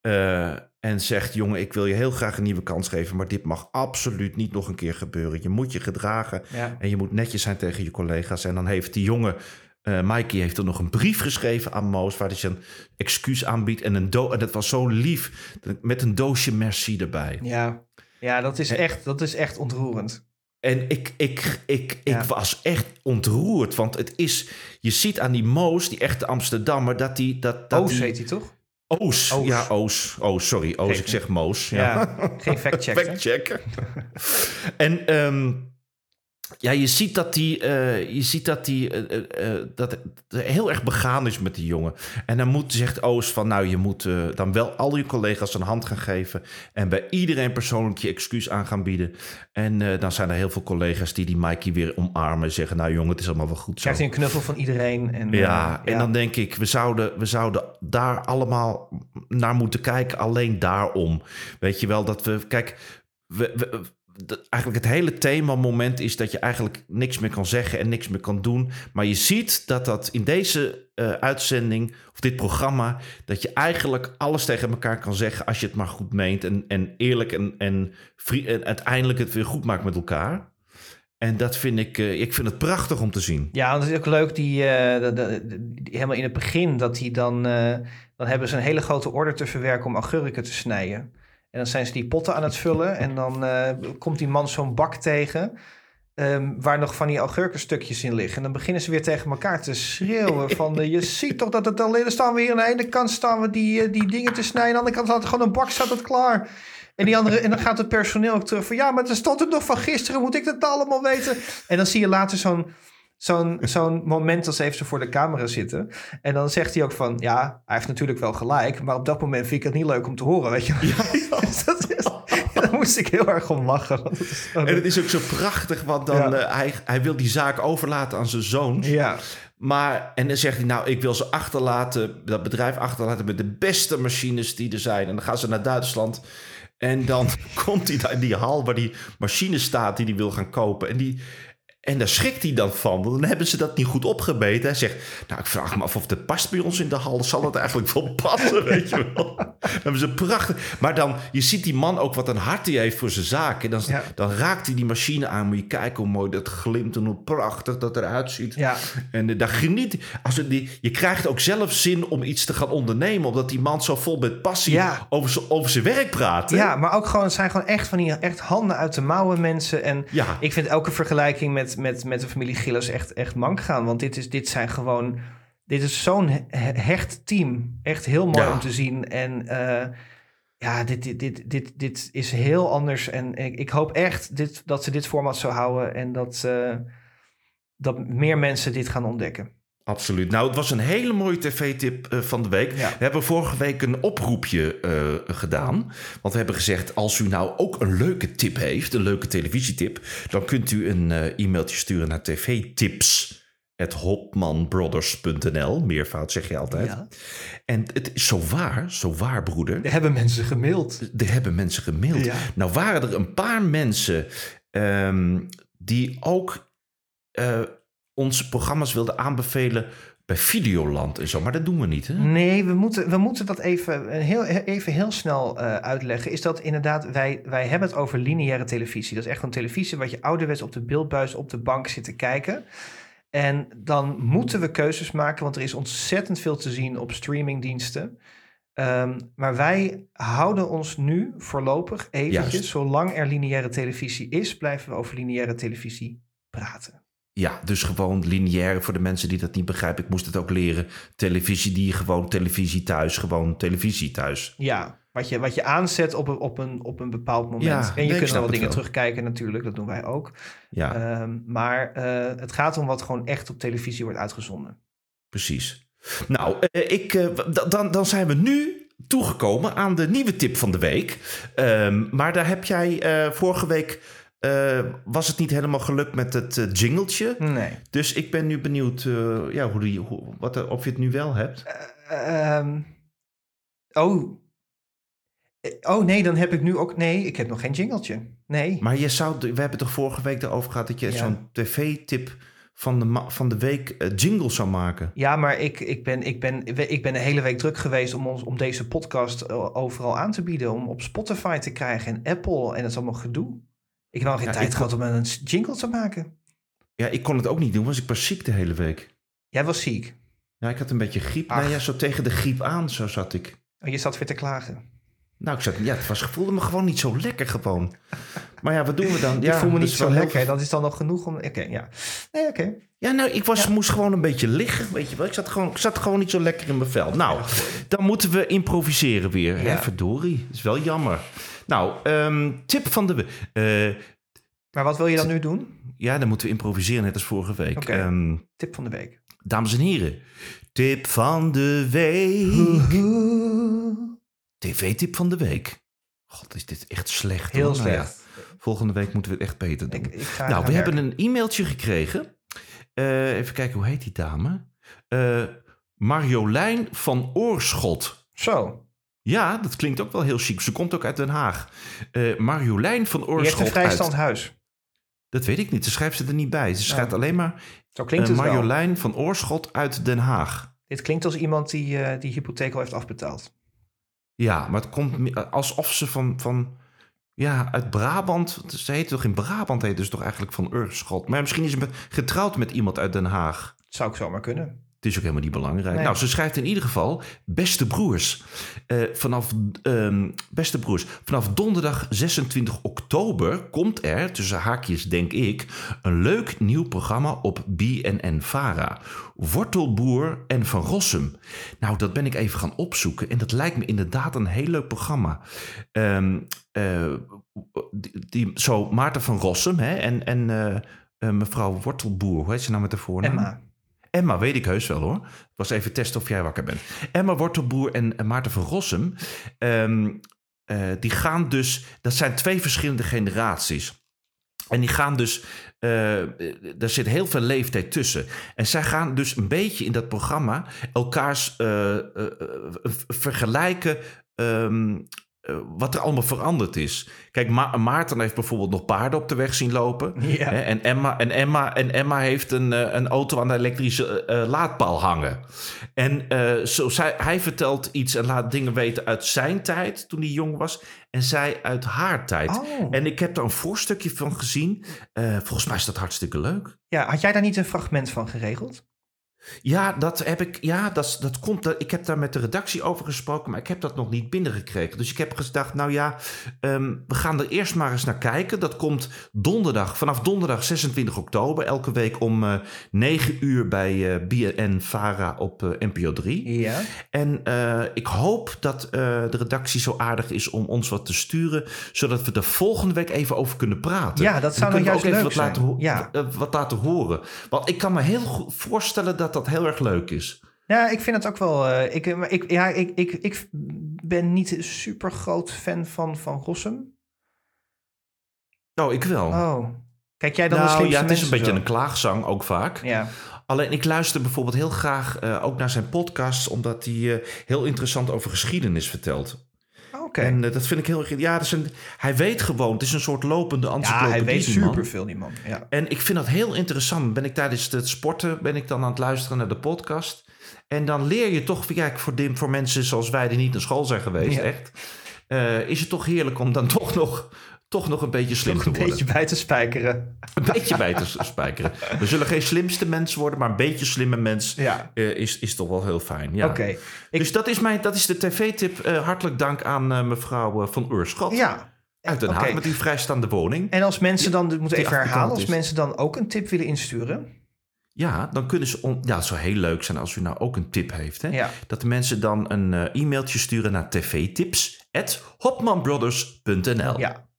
Eh, en zegt: Jongen, ik wil je heel graag een nieuwe kans geven, maar dit mag absoluut niet nog een keer gebeuren. Je moet je gedragen ja. en je moet netjes zijn tegen je collega's. En dan heeft die jongen, eh Mikey, heeft er nog een brief geschreven aan Moos, waar hij zijn excuus aanbiedt. En, een do en dat was zo lief, met een doosje merci erbij. Ja, ja dat, is echt, dat is echt ontroerend. En ik, ik, ik, ik was echt ontroerd, want het is, je ziet aan die Moos, die echte Amsterdammer, dat die... Dat, dat Oos die, heet hij toch? Oos. Oos. Ja, Oos. Oos, sorry. Oos, ik zeg Moos. Ja. Ja, geen fact-check. Fact-checken. en ehm, ja, je ziet dat die, eh, je ziet dat die eh, eh, dat heel erg begaan is met die jongen. En dan moet, zegt Oos van, nou, je moet dan wel al je collega's een hand gaan geven. En bij iedereen persoonlijk je excuus aan gaan bieden. En dan zijn er heel veel collega's die die Mikey weer omarmen. En zeggen, nou jongen, het is allemaal wel goed zo. Krijgt hij een knuffel van iedereen. En, Ja, en dan denk ik, we zouden, we zouden daar allemaal naar moeten kijken, alleen daarom. Weet je wel, dat we, kijk, we, we- dat eigenlijk het hele thema-moment is dat je eigenlijk niks meer kan zeggen en niks meer kan doen. Maar je ziet dat dat in deze eh, uitzending, of dit programma, dat je eigenlijk alles tegen elkaar kan zeggen als je het maar goed meent en, en eerlijk en, en, en uiteindelijk het weer goed maakt met elkaar. En dat vind ik, eh, ik vind het prachtig om te zien. Ja, het is ook leuk, die, eh, die- helemaal in het begin, dat die dan, dan hebben ze een hele grote order te verwerken om augurken te snijden. En dan zijn ze die potten aan het vullen en dan eh, komt die man zo'n bak tegen ehm, waar nog van die augurkenstukjes in liggen. En dan beginnen ze weer tegen elkaar te schreeuwen van, eh, je ziet toch dat het alleen, dan staan we hier aan de ene kant staan we die, eh, die dingen te snijden, aan de andere kant staat er gewoon een bak, staat het klaar. En, die andere, en dan gaat het personeel ook terug van... ja, maar er stond het nog van gisteren, moet ik dat allemaal weten? En dan zie je later zo'n zo'n zo'n moment als even ze voor de camera zitten. En dan zegt hij ook van... ja, hij heeft natuurlijk wel gelijk... maar op dat moment vind ik het niet leuk om te horen, weet je wel. Dat is, daar moest ik heel erg om lachen. dat is En het is ook zo prachtig, want dan, Ja. eh, hij, hij wil die zaak overlaten aan zijn zoon. ja, Maar, en dan zegt hij, nou, ik wil ze achterlaten, dat bedrijf achterlaten met de beste machines die er zijn. En dan gaan ze naar Duitsland. En dan komt hij daar in die hal waar die machine staat die hij wil gaan kopen. En die, En daar schrikt hij dan van, want dan hebben ze dat niet goed opgebeten. Hij zegt, nou, ik vraag me af of het past bij ons in de hal. Zal het eigenlijk wel passen, weet je wel? Dan hebben ze prachtig... Maar dan, je ziet die man ook wat een hart hij heeft voor zijn zaken. Dan, Ja. dan raakt hij die machine aan. Moet je kijken hoe mooi dat glimt en hoe prachtig dat eruit ziet. Ja. En eh, daar geniet als die, Je krijgt ook zelf zin om iets te gaan ondernemen. Omdat die man zo vol met passie Ja. over, zijn- over zijn werk praat. hè? Ja, maar ook gewoon, het zijn gewoon echt van die echt handen uit de mouwen mensen. En Ja. ik vind elke vergelijking met, met, met de familie Gillis echt, echt mank gaan. Want dit, is, dit zijn gewoon, dit is zo'n he- hecht team. Echt heel mooi Ja. om te zien. En eh, ja, dit, dit, dit, dit, dit is heel anders. En ik, ik hoop echt dit, dat ze dit format zo houden. En dat, eh, dat meer mensen dit gaan ontdekken. Absoluut. Nou, het was een hele mooie tv-tip eh, van de week. Ja. We hebben vorige week een oproepje eh, gedaan. Want we hebben gezegd, als u nou ook een leuke tip heeft, een leuke televisietip, dan kunt u een eh, e-mailtje sturen naar tvtips.hopmanbrothers.nl. Meervoud zeg je altijd. Ja. En het is zo waar, zo waar, broeder. Er hebben mensen gemaild. Er hebben mensen gemaild. Ja. Nou waren er een paar mensen ehm, die ook onze programma's wilden aanbevelen bij Videoland en zo. Maar dat doen we niet, hè? Nee, we moeten, we moeten dat even heel, even heel snel eh, uitleggen. Is dat inderdaad, wij, wij hebben het over lineaire televisie. Dat is echt een televisie wat je ouderwets op de beeldbuis op de bank zit te kijken. En dan moeten we keuzes maken, want er is ontzettend veel te zien op streamingdiensten. Ehm, maar wij houden ons nu voorlopig eventjes, Juist. zolang er lineaire televisie is, blijven we over lineaire televisie praten. Ja, dus gewoon lineair voor de mensen die dat niet begrijpen. Ik moest het ook leren. Televisie die gewoon televisie thuis, gewoon televisie thuis. Ja, wat je, wat je aanzet op een, op, een, op een bepaald moment. Ja, en je nee, kunt wat het dingen wel. terugkijken natuurlijk, dat doen wij ook. Ja, Ehm, maar eh, het gaat om wat gewoon echt op televisie wordt uitgezonden. precies. Nou, eh, ik, eh, dan, dan zijn we nu toegekomen aan de nieuwe tip van de week. Ehm, maar daar heb jij vorige week... eh, was het niet helemaal gelukt met het eh, jingletje. Nee. Dus ik ben nu benieuwd eh, ja, hoe die, hoe, wat, of je het nu wel hebt. Ehm, oh. Oh nee, dan heb ik nu ook... Nee, ik heb nog geen jingletje. Nee. Maar je zou, we hebben toch vorige week erover gehad dat je Ja. zo'n tv-tip van de, van de week jingle zou maken. Ja, maar ik, ik, ben, ik, ben, ik ben de hele week druk geweest om, ons, om deze podcast overal aan te bieden. Om op Spotify te krijgen en Apple en dat is allemaal gedoe. Ik heb nog geen Ja, tijd gehad om een jingle te maken. Ja, ik kon het ook niet doen, was ik was ziek de hele week. Jij was ziek. Ja, ik had een beetje griep. Ach. Nee, ja, zo tegen de griep aan, zo zat ik. Oh, je zat weer te klagen. Nou, ik zat, ja, het was, voelde me gewoon niet zo lekker gewoon. Maar ja, wat doen we dan? Ja, ik voel me niet zo heel lekker. Dat is dan nog genoeg om... Oké, ja. Nee, oké. Ja, nou, ik was, moest gewoon een beetje liggen, weet je wel. Ik zat, gewoon, ik zat gewoon niet zo lekker in mijn vel. Nou, dan moeten we improviseren weer. Hè, Ja. verdorie. Dat is wel jammer. Nou, ehm, tip van de... we- eh, Maar wat wil je dan nu doen? ja, dan moeten we improviseren, net als vorige week. Ehm, Tip van de week. dames en heren, tip van de week. TV-tip van de week. God, is dit echt slecht. Heel hoor. Nou ja, slecht. volgende week moeten we het echt beter doen. Ik, ik ga nou, we hebben een e-mailtje gekregen. Eh, even kijken, hoe heet die dame? Eh, Marjolein van Oorschot. Zo, Ja, dat klinkt ook wel heel chic. Ze komt ook uit Den Haag. Eh, Marjolein van je hebt Oorschot een vrijstand uit... huis. Dat weet ik niet. Ze schrijft ze er niet bij. Ze schrijft alleen maar Zo klinkt eh, wel. Marjolein van Oorschot uit Den Haag. Dit klinkt als iemand die eh, die hypotheek al heeft afbetaald. Ja, maar het komt alsof ze van, van ja, uit Brabant. Ze heet toch in Brabant heet dus toch eigenlijk van Oorschot. Maar misschien is ze getrouwd met iemand uit Den Haag. Zou ik zomaar kunnen. Het is ook helemaal niet belangrijk. Nee. Nou, ze schrijft in ieder geval: Beste broers. eh, vanaf, ehm, beste broers, vanaf donderdag 26 oktober komt er, tussen haakjes denk ik, een leuk nieuw programma op BNN Vara. Wortelboer en Van Rossum. Nou, dat ben ik even gaan opzoeken en dat lijkt me inderdaad een heel leuk programma. Ehm, eh, die, die- zo Maarten van Rossum hè, en, en eh, mevrouw Wortelboer, hoe heet ze nou met de voornaam? Emma. Emma, weet ik heus wel hoor. Ik was even testen of jij wakker bent. Emma Wortelboer en en Maarten van Rossum. ehm, eh, die gaan dus... Dat zijn twee verschillende generaties. En die gaan dus... eh, er zit heel veel leeftijd tussen. En zij gaan dus een beetje in dat programma... elkaars eh, vergelijken... ehm, eh, wat er allemaal veranderd is. Kijk, Ma- Maarten heeft bijvoorbeeld nog paarden op de weg zien lopen. Ja. Hè, en, Emma, en, Emma, en Emma heeft een, eh, een auto aan de elektrische eh, laadpaal hangen. En zo, zij, hij vertelt iets en laat dingen weten uit zijn tijd, toen hij jong was. En zij uit haar tijd. Oh. En ik heb daar een voorstukje van gezien. Volgens mij is dat hartstikke leuk. Ja, had jij daar niet een fragment van geregeld? Ja, dat heb ik. Ja, dat, dat komt. dat- Ik heb daar met de redactie over gesproken, maar ik heb dat nog niet binnengekregen. Dus ik heb gedacht, nou ja, ehm, we gaan er eerst maar eens naar kijken. Dat komt donderdag, vanaf donderdag 26 oktober, elke week om eh 9 uur bij eh BN Vara op eh, NPO 3. Ja. En ik hoop dat de redactie zo aardig is om ons wat te sturen, zodat we er volgende week even over kunnen praten. Ja, dat zou Dan nou juist ook even leuk wat laten, zijn. Ja. eh, wat laten horen. Want ik kan me heel goed voorstellen dat dat heel erg leuk is. Ja, ik vind het ook wel. eh, ik, maar ik, ja, ik, ik, ik ben niet een super groot fan van Van Rossum. Oh, ik wel. Oh. Kijk jij dan de nou slimste ja, het is een beetje zo? een klaagzang ook vaak. Ja. Alleen ik luister bijvoorbeeld heel graag eh, ook naar zijn podcasts, omdat hij eh, heel interessant over geschiedenis vertelt. Oké. En eh, dat vind ik heel erg. Ja, dat is een, hij weet gewoon, het is een soort lopende Ja, encyclopedie. hij weet superveel, die man. Ja. En ik vind dat heel interessant. Ben ik tijdens het sporten ben ik dan aan het luisteren naar de podcast. En dan leer je toch, kijk, voor, voor mensen zoals wij die niet naar school zijn geweest, Ja. echt. eh, is het toch heerlijk om dan toch nog, toch nog een beetje slim Nog te een worden. beetje bij te spijkeren. Een beetje bij te spijkeren. We zullen geen slimste mens worden, maar een beetje slimme mens Ja. eh, is, is toch wel heel fijn. Ja. Oké. Dus dat is, mijn, dat is de tv-tip. Eh, hartelijk dank aan eh, mevrouw van Oorschot Ja. uit Den. Haag met die vrijstaande woning. En als mensen dan, dit moet even herhalen, als mensen dan ook een tip willen insturen. Ja, dan kunnen ze... On, ja, het zou heel leuk zijn als u nou ook een tip heeft. Hè? Ja. Dat de mensen dan een e-mailtje sturen naar tvtips.hopmanbrothers.nl Ja.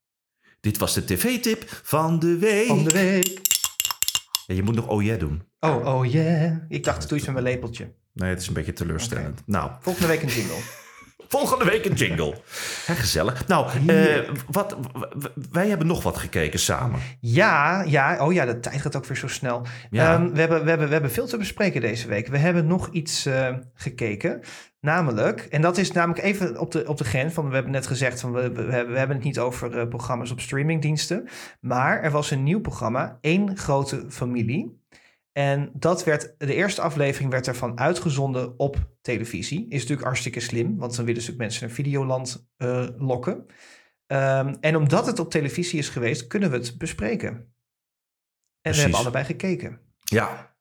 Dit was de tv-tip van de week. Van de week. Ja, je moet nog oh yeah doen. Oh, oh yeah. Ik dacht, doe iets met mijn lepeltje. Nee, het is een beetje teleurstellend. Nou, Volgende week een jingle. Volgende week een jingle. Gezellig. Nou, eh, wat, wij hebben nog wat gekeken samen. Ja, ja. Oh ja, de tijd gaat ook weer zo snel. Ja. Ehm, we, hebben, we, hebben, we hebben veel te bespreken deze week. We hebben nog iets eh, gekeken. Namelijk, en dat is namelijk even op de, op de grens van, we hebben net gezegd, van, we, we, hebben, we hebben het niet over eh, programma's op streamingdiensten. Maar er was een nieuw programma, Eén Grote Familie. En dat werd, de eerste aflevering werd ervan uitgezonden op televisie. Is natuurlijk hartstikke slim, want dan willen ze mensen naar Videoland eh, lokken. Ehm, en omdat het op televisie is geweest, kunnen we het bespreken. En Precies. we hebben allebei gekeken. Ja.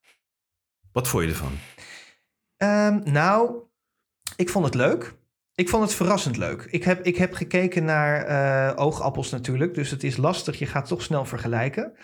Wat vond je ervan? Ehm, nou, ik vond het leuk. Ik vond het verrassend leuk. Ik heb, ik heb gekeken naar eh, oogappels natuurlijk. Dus het is lastig. Je gaat toch snel vergelijken.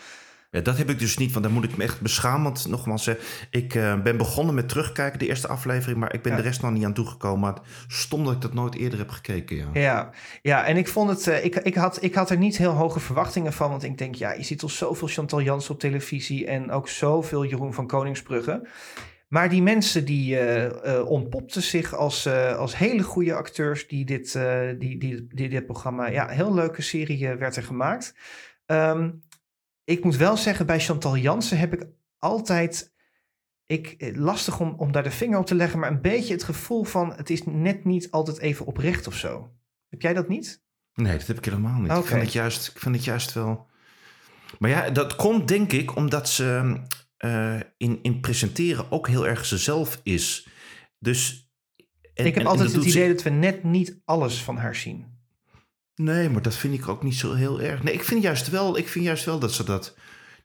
Ja, dat heb ik dus niet, want daar moet ik me echt beschamen. Want nogmaals, ik eh, ben begonnen met terugkijken, de eerste aflevering, maar ik ben Ja. de rest nog niet aan toegekomen. Maar stom dat ik dat nooit eerder heb gekeken, ja. Ja, ja en ik vond het. eh, ik, ik, had, ik had er niet heel hoge verwachtingen van. Want ik denk, ja, je ziet al zoveel Chantal Jans op televisie. En ook zoveel Jeroen van Koningsbrugge. Maar die mensen die eh, ontpopten zich als, als hele goede acteurs die dit, die, die, die dit programma... Ja, heel leuke serie werd er gemaakt. Ehm, ik moet wel zeggen, bij Chantal Jansen heb ik altijd... Ik, eh, lastig om, om daar de vinger op te leggen, maar een beetje het gevoel van... het is net niet altijd even oprecht of zo. Heb jij dat niet? Nee, dat heb ik helemaal niet. Ik, vind het juist, ik vind het juist wel... Maar ja, dat komt denk ik omdat ze eh, in, in presenteren ook heel erg zichzelf is. Dus... en- ik heb en- altijd het ze- idee dat we net niet alles van haar zien. Nee, maar dat vind ik ook niet zo heel erg. Nee, ik vind juist wel, ik vind juist wel dat ze dat,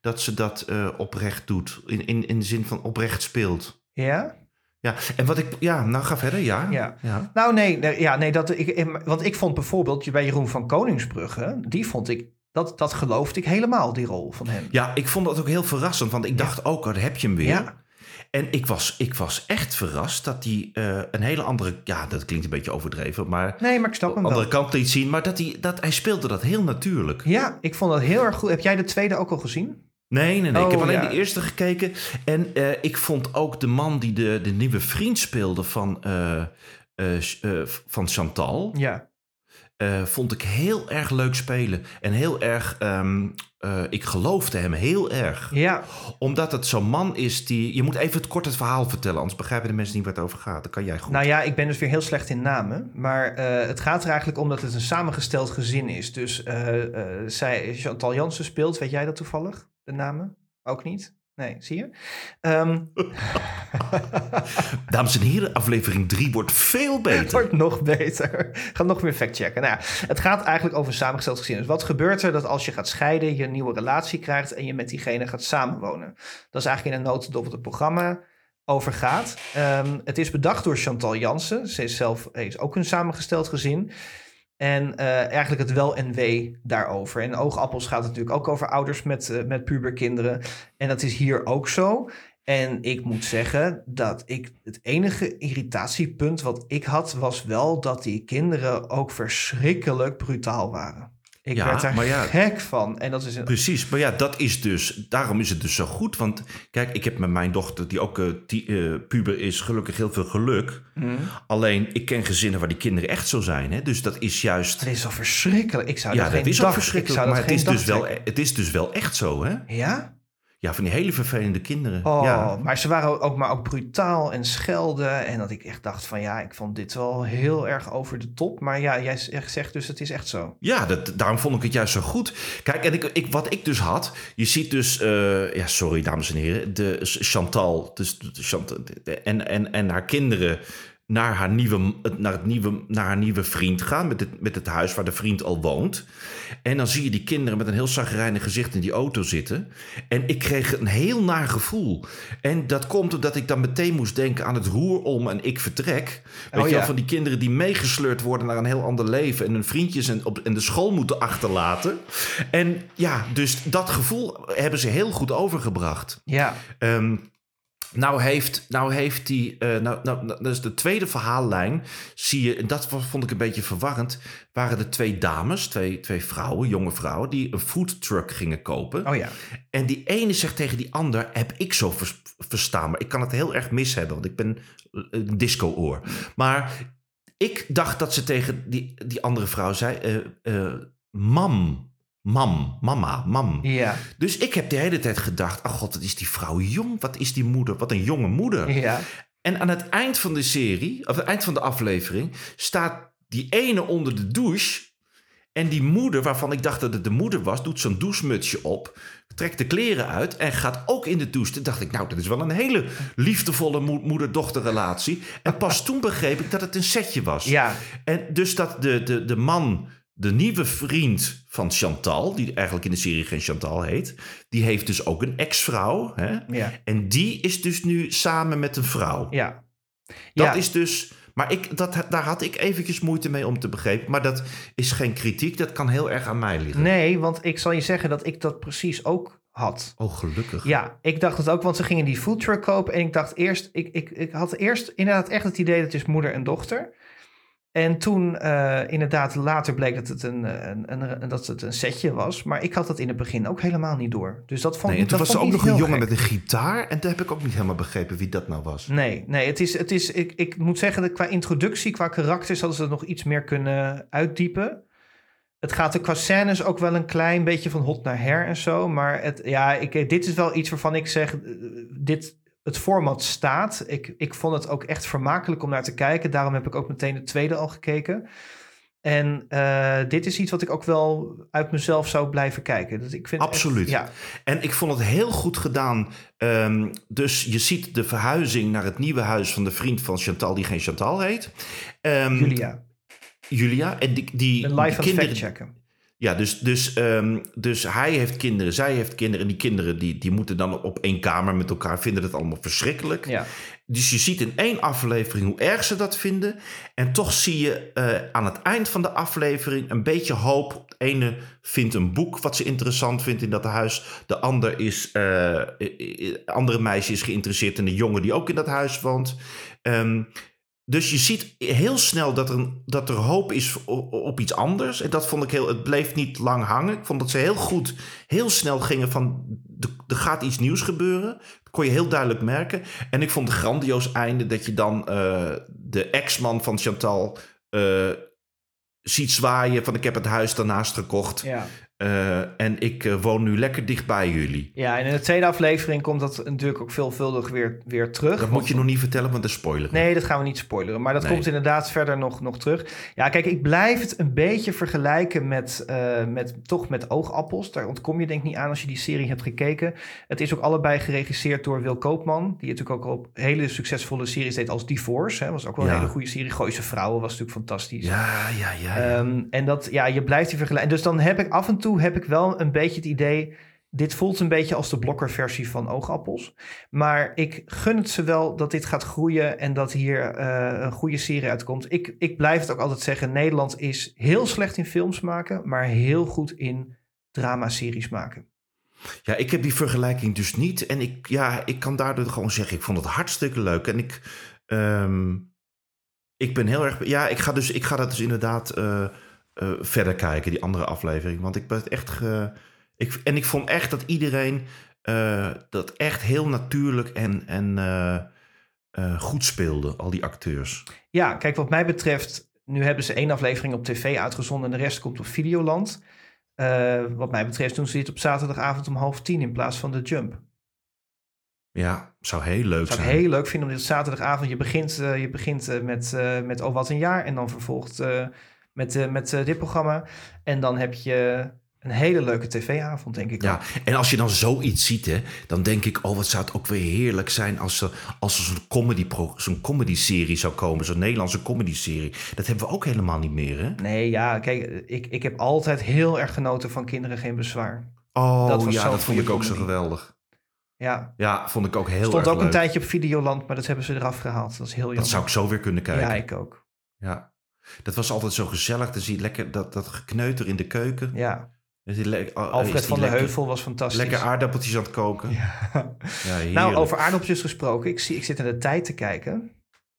dat, ze dat eh, oprecht doet. In, in, in de zin van oprecht speelt. Ja? Ja, en wat ik... Ja, nou ga verder, ja. Ja. ja. Nou, nee, nee, ja, nee dat, ik, want ik vond bijvoorbeeld bij Jeroen van Koningsbrugge, die vond ik, dat, dat geloofde ik helemaal, die rol van hem. Ja, ik vond dat ook heel verrassend, want ik dacht ook, oh, daar heb je hem weer. Ja. En ik was, ik was echt verrast dat hij eh, een hele andere... Ja, dat klinkt een beetje overdreven, maar... Nee, maar ik snap hem andere wel. kant liet zien, maar dat hij, dat, hij speelde dat heel natuurlijk. Ja, ik vond dat heel erg goed. Heb jij de tweede ook al gezien? Nee, nee, nee. ik Oh, heb alleen ja. de eerste gekeken. En eh, ik vond ook de man die de, de nieuwe vriend speelde van, eh, van Chantal. Ja. Eh, vond ik heel erg leuk spelen. En heel erg, ehm, eh, ik geloofde hem heel erg. Ja, Omdat het zo'n man is die... Je moet even het kort het verhaal vertellen, anders begrijpen de mensen niet waar het over gaat. Dat kan jij goed. nou ja, ik ben dus weer heel slecht in namen. Maar eh, het gaat er eigenlijk om dat het een samengesteld gezin is. Dus zij, Chantal Jansen speelt, weet jij dat toevallig? De namen? Ook niet? Nee, zie je? Ehm, Dames en heren, aflevering 3 wordt veel Het beter. wordt nog beter. Ga nog meer factchecken. Nou ja, het gaat eigenlijk over samengesteld gezin. Dus wat gebeurt er dat als je gaat scheiden, je een nieuwe relatie krijgt en je met diegene gaat samenwonen? Dat is eigenlijk in een notendop wat het programma over gaat. Ehm, het is bedacht door Chantal Jansen. Ze is zelf heeft ook een samengesteld gezin. En eh, eigenlijk het wel en wee daarover. En Oogappels gaat natuurlijk ook over ouders met, eh, met puberkinderen. En dat is hier ook zo. En ik moet zeggen dat ik het enige irritatiepunt wat ik had, was wel dat die kinderen ook verschrikkelijk brutaal waren. Ik Ja, werd daar maar ja. gek van. En dat is een. Precies, maar ja, dat is dus, daarom is het dus zo goed. Want kijk, ik heb met mijn dochter, die ook eh, die, eh, puber is, gelukkig heel veel geluk. Mhm. Alleen, ik ken gezinnen waar die kinderen echt zo zijn. Hè? Dus dat is juist... Het is zo verschrikkelijk. Ik zou Ja, dat dat geen is dag, verschrikkelijk, ik zou maar dat het is, dus wel, trekken. het is dus wel echt zo, hè? Ja? Ja, van die hele vervelende kinderen. Oh, ja. maar ze waren ook maar ook brutaal en schelden. En dat ik echt dacht van ja, ik vond dit wel heel erg over de top. Maar ja, jij zegt- dus het is echt zo. Ja, dat, daarom vond ik het juist zo goed. Kijk, en ik, ik, wat ik dus had, je ziet dus, eh, ja, sorry dames en heren, de Chantal, dus de Chantal de- en, en, en haar kinderen naar haar nieuwe, naar het nieuwe, naar haar nieuwe vriend gaan, met het, met het huis waar de vriend al woont. En dan zie je die kinderen met een heel zagrijnig gezicht in die auto zitten. En ik kreeg een heel naar gevoel. En dat komt omdat ik dan meteen moest denken aan het roer om en ik vertrek. Weet Oh, je wel, ja. van die kinderen die meegesleurd worden naar een heel ander leven. En hun vriendjes en, op, en de school moeten achterlaten. En ja, dus dat gevoel hebben ze heel goed overgebracht. Ja, Ehm, nou heeft, nou heeft die, eh, nou, nou, nou, dus de tweede verhaallijn zie je, en dat vond ik een beetje verwarrend, waren de twee dames, twee, twee vrouwen, jonge vrouwen, die een foodtruck gingen kopen. oh ja. En die ene zegt tegen die ander, heb ik zo vers- verstaan, maar ik kan het heel erg mis hebben, want ik ben eh, een disco-oor. Maar ik dacht dat ze tegen die, die andere vrouw zei, eh, mam, mam, mama, mam. Ja, Dus ik heb de hele tijd gedacht: oh god, wat is die vrouw jong? Wat is die moeder? Wat een jonge moeder. ja. En aan het eind van de serie, of het eind van de aflevering, staat die ene onder de douche. En die moeder, waarvan ik dacht dat het de moeder was, doet zo'n douchemutsje op. Trekt de kleren uit en gaat ook in de douche. Toen dacht ik, nou, dat is wel een hele liefdevolle mo- moeder-dochterrelatie. En pas toen begreep ik dat het een setje was. Ja, En dus dat de, de, de man, de nieuwe vriend van Chantal, die eigenlijk in de serie geen Chantal heet, die heeft dus ook een ex-vrouw. Hè? ja, En die is dus nu samen met een vrouw. ja. Dat ja. is dus. Maar ik, dat, daar had ik eventjes moeite mee om te begrijpen. Maar dat is geen kritiek, dat kan heel erg aan mij liggen. Nee, want ik zal je zeggen dat ik dat precies ook had. Oh, gelukkig. Ja, ik dacht het ook, want ze gingen die foodtruck kopen. En ik dacht eerst, ik, ik, ik had eerst inderdaad echt het idee dat het is moeder en dochter. En toen eh, inderdaad later bleek dat het een, een, een, een- dat het een setje was. Maar ik had dat in het begin ook helemaal niet door. Dus dat vond Nee, en ik toen dat was er ook nog een jongen met een gitaar. En toen heb ik ook niet helemaal begrepen wie dat nou was. Nee, nee het is, het is, ik, ik moet zeggen dat qua introductie, qua karakters, hadden ze dat nog iets meer kunnen uitdiepen. Het gaat er qua scènes ook wel een klein beetje van hot naar her en zo. Maar het, ja, ik, dit is wel iets waarvan ik zeg, eh, dit, het format staat. Ik, ik vond het ook echt vermakelijk om naar te kijken. Daarom heb ik ook meteen de tweede al gekeken. En eh, dit is iets wat ik ook wel uit mezelf zou blijven kijken. Dus ik vind echt- Absoluut. ja, En ik vond het heel goed gedaan. Ehm, dus je ziet de verhuizing naar het nieuwe huis van de vriend van Chantal, die geen Chantal heet. Ehm, Julia. Julia. En die, die, Een die live het kinderen. factchecken. Ja, dus, dus, ehm, dus hij heeft kinderen, zij heeft kinderen. En die kinderen die, die moeten dan op één kamer met elkaar, vinden het allemaal verschrikkelijk. Ja. Dus je ziet in één aflevering hoe erg ze dat vinden. En toch zie je eh, aan het eind van de aflevering een beetje hoop. De ene vindt een boek wat ze interessant vindt in dat huis. De ander is, eh, andere meisje is geïnteresseerd in een jongen die ook in dat huis woont. Ehm, dus je ziet heel snel dat er, dat er hoop is op, iets anders. En dat vond ik heel. Het bleef niet lang hangen. Ik vond dat ze heel goed, heel snel gingen van. Er, er gaat iets nieuws gebeuren. Dat kon je heel duidelijk merken. En ik vond het grandioos einde dat je dan eh, de ex-man van Chantal. eh, ziet zwaaien van ik heb het huis daarnaast gekocht. Ja. Eh, en ik eh, woon nu lekker dicht bij jullie. ja, en in de tweede aflevering komt dat natuurlijk ook veelvuldig weer, weer terug. Dat moet je nog niet vertellen, want dat is spoiler. Nee, dat gaan we niet spoileren. Maar dat Nee. komt inderdaad verder nog, nog terug. Ja, kijk, ik blijf het een beetje vergelijken met, eh, met toch met Oogappels. Daar ontkom je denk ik niet aan als je die serie hebt gekeken. Het is ook allebei geregisseerd door Wil Koopman. Die natuurlijk ook op hele succesvolle series deed als Divorce. Hè. Was ook wel een hele goede serie. Gooise Vrouwen was natuurlijk fantastisch. Ja, ja, ja. ja. Ehm, en dat, ja, je blijft die vergelijken. Dus dan heb ik af en toe heb ik wel een beetje het idee. Dit voelt een beetje als de blokkerversie van Oogappels. Maar ik gun het ze wel dat dit gaat groeien en dat hier eh, een goede serie uitkomt. Ik, ik blijf het ook altijd zeggen: Nederland is heel slecht in films maken, maar heel goed in drama-series maken. Ja, ik heb die vergelijking dus niet. En ik, ja, ik kan daardoor gewoon zeggen, ik vond het hartstikke leuk. En ik, ehm, ik ben heel erg... Ja, ik ga, dus, ik ga dat dus inderdaad eh, eh, verder kijken, die andere aflevering. Want ik ben het echt... Ge, ik, en ik vond echt dat iedereen eh, dat echt heel natuurlijk en, en eh, goed speelde, al die acteurs. Ja, kijk, wat mij betreft, nu hebben ze één aflevering op tv uitgezonden en de rest komt op Videoland. Wat mij betreft doen ze dit op zaterdagavond om half tien in plaats van de Jump. Ja, zou heel leuk zou zijn. heel leuk vinden om dit zaterdagavond. Je begint, je begint met, met Oh Wat een Jaar. En dan vervolgt met, eh, met eh, dit programma. En dan heb je een hele leuke tv-avond, denk ik. Ja, en als je dan zoiets ziet, hè, dan denk ik, oh, wat zou het ook weer heerlijk zijn als er, als er zo'n comedy, zo'n comedy-serie zou komen, zo'n Nederlandse comedy-serie. Dat hebben we ook helemaal niet meer, hè? Nee, ja, kijk, ik, ik heb altijd heel erg genoten van Kinderen Geen Bezwaar. Oh, Dat ja, dat vond ik ook zo comedy. geweldig. Ja, Ja, vond ik ook heel stond erg ook een leuk. tijdje op Videoland, maar dat hebben ze eraf gehaald. Dat is heel jammer. Dat zou ik zo weer kunnen kijken. Ja, Ja, ik ook. Dat was altijd zo gezellig. Dan zie je lekker dat, dat gekneuter in de keuken. Ja, oh, Alfred van der Heuvel was fantastisch. Lekker aardappeltjes aan het koken. Ja, heerlijk. Nou, over aardappeltjes gesproken. Ik, zie, ik zit in de tijd te kijken.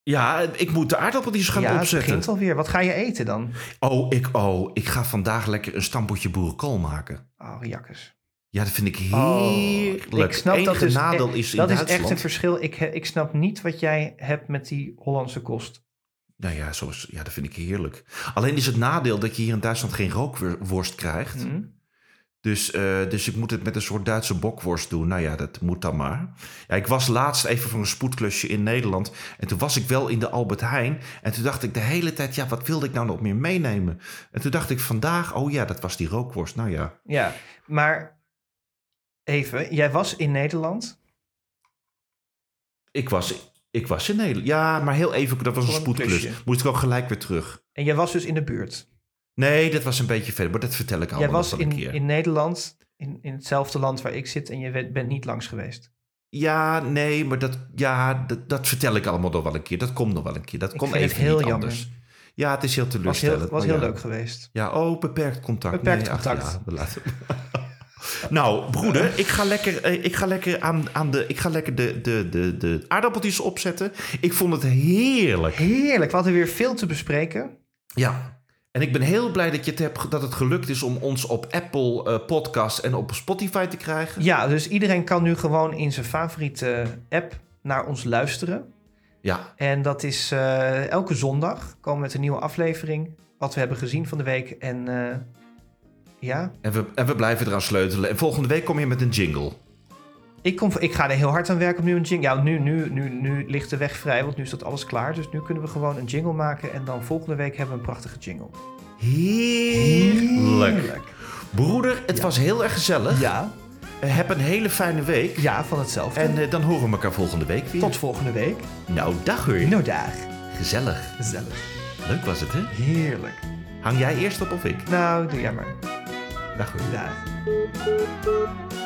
Ja, ik moet de aardappeltjes gaan ja, het opzetten. begint alweer. Wat ga je eten dan? Oh, ik, oh, ik ga vandaag lekker een stambootje boerenkool maken. Oh, jakkes. Ja, dat vind ik Oh, heerlijk. ik snap Het dat dus nadeel e- is in Dat is echt een verschil. Ik, ik snap niet wat jij hebt met die Hollandse kost. Nou ja, zoals, ja, dat vind ik heerlijk. Alleen is het nadeel dat je hier in Duitsland geen rookworst krijgt. Hm? Dus, eh, dus ik moet het met een soort Duitse bokworst doen. Nou ja, dat moet dan maar. Ja, ik was laatst even voor een spoedklusje in Nederland. En toen was ik wel in de Albert Heijn. En toen dacht ik de hele tijd, ja, wat wilde ik nou nog meer meenemen? En toen dacht ik vandaag, oh ja, dat was die rookworst. Nou ja, Ja, maar even. Jij was in Nederland. ik was, ik was in Nederland. Ja, maar heel even, dat was een spoedklus. klusje. Moest ik ook gelijk weer terug. En jij was dus in de buurt. Nee, dat was een beetje verder, maar dat vertel ik Jij allemaal was nog wel een in, keer. in Nederland, in, in hetzelfde land waar ik zit. En je bent- niet langs geweest. Ja, nee, maar dat, ja, dat, dat vertel ik allemaal nog wel een keer. Dat komt nog wel een keer. Dat Ik komt even heel niet jammer. anders. Ja, het is heel Was heel, teleurstellend. was heel ja. leuk geweest. Ja, oh, beperkt contact. Beperkt Nee, ach, contact. ja, we laten- nou, broeder, ik ga lekker, eh, ik ga lekker, aan, aan de, ik ga lekker de, de, de, de aardappeltjes opzetten. Ik vond het heerlijk. Heerlijk. We hadden weer veel te bespreken. Ja. En ik ben heel blij dat, je het hebt, dat het gelukt is om ons op Apple eh Podcast en op Spotify te krijgen. Ja, dus iedereen kan nu gewoon in zijn favoriete app naar ons luisteren. Ja, En dat is eh, elke zondag komen we met een nieuwe aflevering. Wat we hebben gezien van de week. En eh, ja, en we, en we blijven eraan sleutelen. En volgende week kom je met een jingle. ik, kom, ik ga er heel hard aan werken op nu een jingle. Ja, nu, nu, nu, nu ligt de weg vrij, want nu is dat alles klaar. Dus nu kunnen we gewoon een jingle maken. En dan volgende week hebben we een prachtige jingle. Heerlijk. Broeder, het was heel erg gezellig. Ja, Eh, heb een hele fijne week. ja van hetzelfde. En eh, dan horen we elkaar volgende week weer. tot volgende week. Nou, dag hoor. Nou dag. Gezellig. Gezellig. Leuk was het, hè? Heerlijk. Hang jij eerst op of ik? Nou, doe jij maar. Dag hoor. Dag.